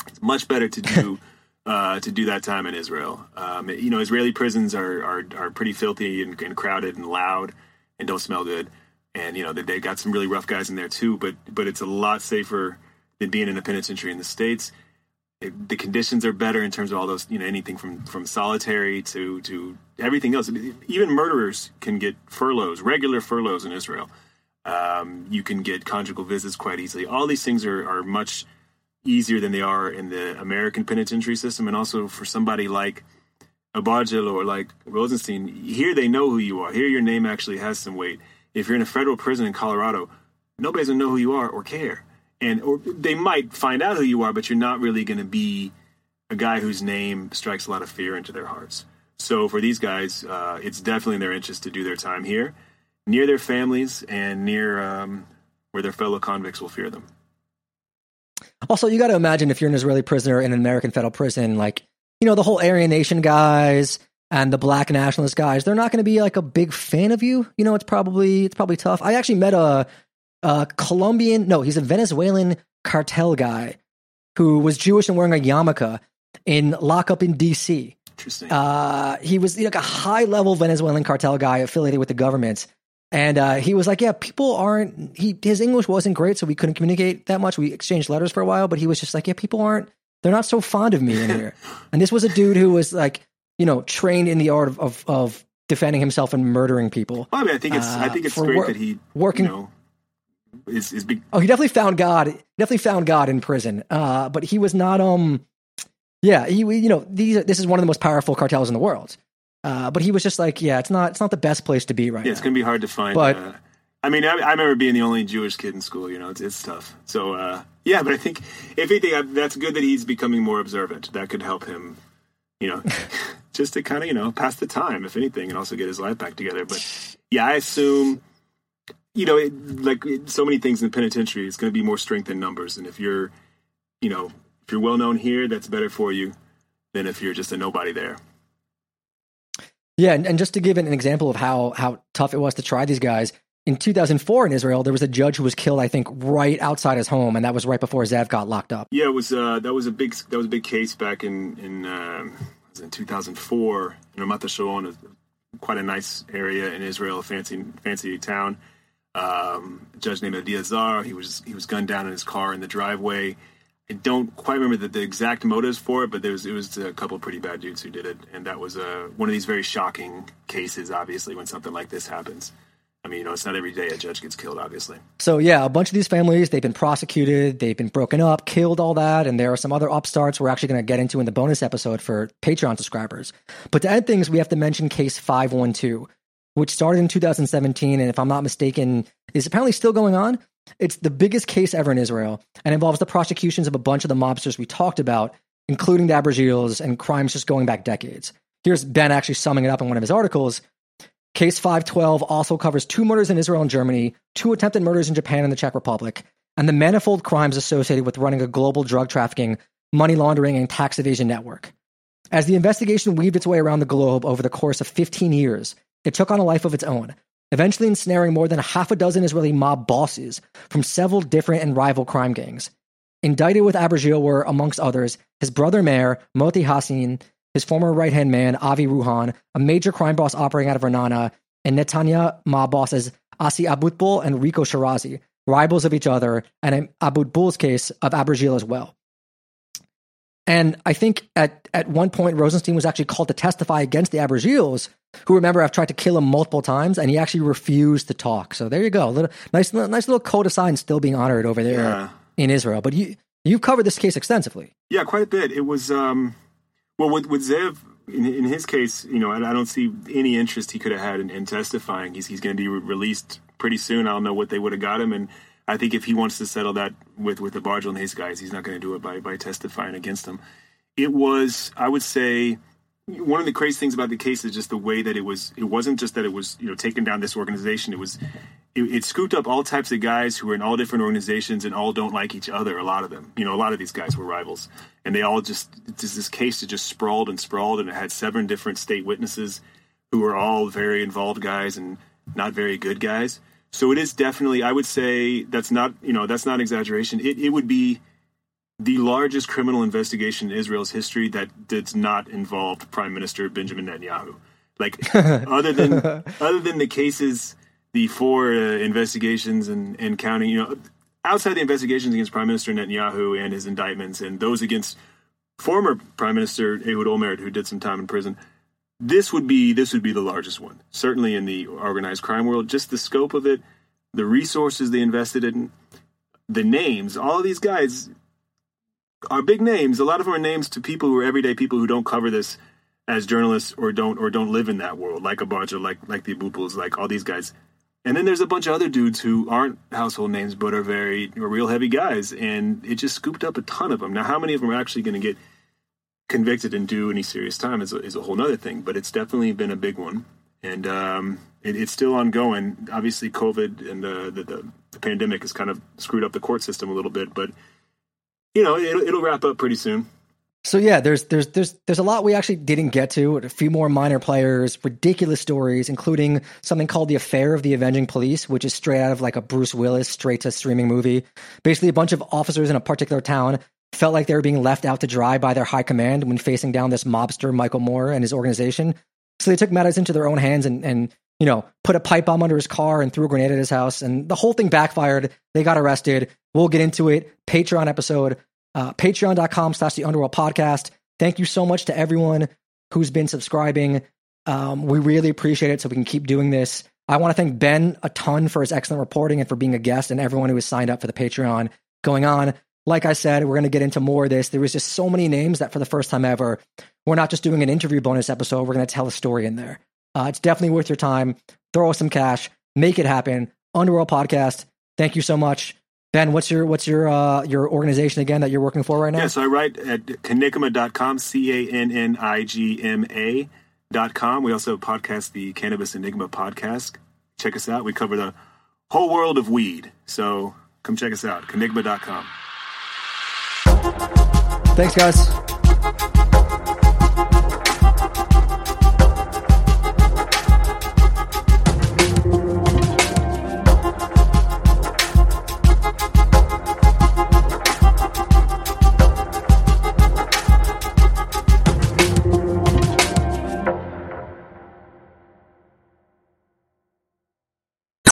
it's much better to do uh, to do that time in Israel. Um, you know, Israeli prisons are are, are pretty filthy and, and, crowded and loud and don't smell good. And you know, they, they got some really rough guys in there too. But but it's a lot safer than being in a penitentiary in the states. It, the conditions are better in terms of all those, you know, anything from from solitary to to everything else. Even murderers can get furloughs, regular furloughs in Israel. Um, you can get conjugal visits quite easily. All these things are, are much easier than they are in the American penitentiary system. And also for somebody like Abergil or like Rosenstein, here they know who you are. Here your name actually has some weight. If you're in a federal prison in Colorado, nobody's gonna know who you are or care. And or they might find out who you are, but you're not really gonna be a guy whose name strikes a lot of fear into their hearts. So for these guys, uh, it's definitely in their interest to do their time here, near their families and near um, where their fellow convicts will fear them. Also, you got to imagine if you're an Israeli prisoner in an American federal prison, like, you know, the whole Aryan Nation guys and the black nationalist guys, they're not going to be like a big fan of you. You know, it's probably, it's probably tough. I actually met a, a Colombian, no, he's a Venezuelan cartel guy who was Jewish and wearing a yarmulke in lockup in DC. Interesting. Uh, he was like a high level Venezuelan cartel guy affiliated with the government. And uh, he was like, "Yeah, people aren't." He his English wasn't great, so we couldn't communicate that much. We exchanged letters for a while, but he was just like, "Yeah, people aren't. They're not so fond of me in here." and this was a dude who was like, you know, trained in the art of of, of defending himself and murdering people. Well, I mean, I think it's uh, I think it's great wor- that he working. You know, is, is be- oh, he definitely found God. Definitely found God in prison. Uh, but he was not. Um, yeah, he. You know, these. This is one of the most powerful cartels in the world. Uh, but he was just like, yeah, it's not it's not the best place to be right yeah, now. It's gonna be hard to find. But uh, I mean, I, I, remember being the only Jewish kid in school. You know, it's, it's tough. So uh, yeah, but I think if anything, that's good that he's becoming more observant. That could help him. You know, just to kind of you know pass the time, if anything, and also get his life back together. But yeah, I assume. You know, it, like so many things in the penitentiary, it's going to be more strength in numbers. And if you're, you know, if you're well known here, that's better for you than if you're just a nobody there. Yeah, and, and just to give an example of how how tough it was to try these guys, in 2004 in Israel, there was a judge who was killed, I think, right outside his home, and that was right before Zev got locked up. Yeah, it was. Uh, that was a big. That was a big case back in in uh, in 2004 in Ramat Hasharon, quite a nice area in Israel, a fancy fancy town. Um, a judge named Adi Azar, he was he was gunned down in his car in the driveway. I don't quite remember the, the, exact motives for it, but there was it was a couple pretty bad dudes who did it, and that was uh, one of these very shocking cases. Obviously, when something like this happens, I mean, you know, it's not every day a judge gets killed. Obviously, so yeah, a bunch of these families they've been prosecuted, they've been broken up, killed, all that, and there are some other upstarts we're actually going to get into in the bonus episode for Patreon subscribers. But to end things, we have to mention case five one two, which started in 2017, and if I'm not mistaken, is apparently still going on. It's the biggest case ever in Israel and involves the prosecutions of a bunch of the mobsters we talked about, including the Abergils and crimes just going back decades. Here's Ben actually summing it up in one of his articles. Case 512 also covers two murders in Israel and Germany, two attempted murders in Japan and the Czech Republic, and the manifold crimes associated with running a global drug trafficking, money laundering, and tax evasion network. As the investigation weaved its way around the globe over the course of 15 years, it took on a life of its own, eventually ensnaring more than half a dozen Israeli mob bosses from several different and rival crime gangs. Indicted with Abergil were, amongst others, his brother Meir, Moti Hassin, his former right hand man, Avi Ruhan, a major crime boss operating out of Ra'anana, and Netanya mob bosses Asi Abutbul and Rico Shirazi, rivals of each other, and in Abutbul's case, of Abergil as well. And I think at, at one point, Rosenstein was actually called to testify against the Abergils who remember I've tried to kill him multiple times, and he actually refused to talk. So there you go, little nice, nice little code of sign still being honored over there Yeah. in Israel. But you you've covered this case extensively. Yeah, quite a bit. It was um, well with with Zev in, in his case. You know, I, I don't see any interest he could have had in, in testifying. He's he's going to be re- released pretty soon. I don't know what they would have got him, and I think if he wants to settle that with with the Bargel and his guys, he's not going to do it by by testifying against them. It was, I would say. One of the crazy things about the case is just the way that it was. It wasn't just that it was, you know, taking down this organization. It was, it, it scooped up all types of guys who were in all different organizations and all don't like each other. A lot of them, you know, a lot of these guys were rivals, and they all just this case that just sprawled and sprawled, and it had seven different state witnesses who were all very involved guys and not very good guys. So it is definitely, I would say, that's not, you know, that's not exaggeration. It it would be the largest criminal investigation in Israel's history that does not involve Prime Minister Benjamin Netanyahu. Like other than other than the cases, the four uh, investigations and and counting, you know, outside the investigations against Prime Minister Netanyahu and his indictments and those against former Prime Minister Ehud Olmert, who did some time in prison, this would be this would be the largest one. Certainly in the organized crime world, just the scope of it, the resources they invested in, the names, all of these guys are big names. A lot of them are names to people who are everyday people who don't cover this as journalists or don't or don't live in that world, like Abacha, like like the Abutbuls, like all these guys. And then there's a bunch of other dudes who aren't household names but are very are real heavy guys, and it just scooped up a ton of them. Now, how many of them are actually going to get convicted and do any serious time is a, is a whole other thing, but it's definitely been a big one, and um, it, it's still ongoing. Obviously, COVID and the, the the pandemic has kind of screwed up the court system a little bit, but you know it'll, it'll wrap up pretty soon. So yeah, there's there's there's there's a lot we actually didn't get to. A few more minor players, ridiculous stories, including something called the Affair of the Avenging Police, which is straight out of like a Bruce Willis straight to streaming movie. Basically, a bunch of officers in a particular town felt like they were being left out to dry by their high command when facing down this mobster Michael Mor and his organization. So they took matters into their own hands and and you know put a pipe bomb under his car and threw a grenade at his house, and the whole thing backfired. They got arrested. We'll get into it. Patreon episode uh, patreon.com slash the underworld podcast. Thank you so much to everyone who's been subscribing. Um, we really appreciate it so we can keep doing this. I want to thank ben a ton for his excellent reporting and for being a guest and everyone who has signed up for the patreon going on. Like i said we're going to get into more of this. There was just so many names that for the first time ever we're not just doing an interview bonus episode we're going to tell a story in there. Uh, it's definitely worth your time. Throw us some cash. Make it happen. Underworld podcast thank you so much Ben, what's your what's your uh, your organization again that you're working for right now? Yeah, so I write at cannigma.com, C A N N I G M A dot com. We also have a podcast, the Cannabis Enigma podcast. Check us out. We cover the whole world of weed. So come check us out, cannigma.com. Thanks, guys.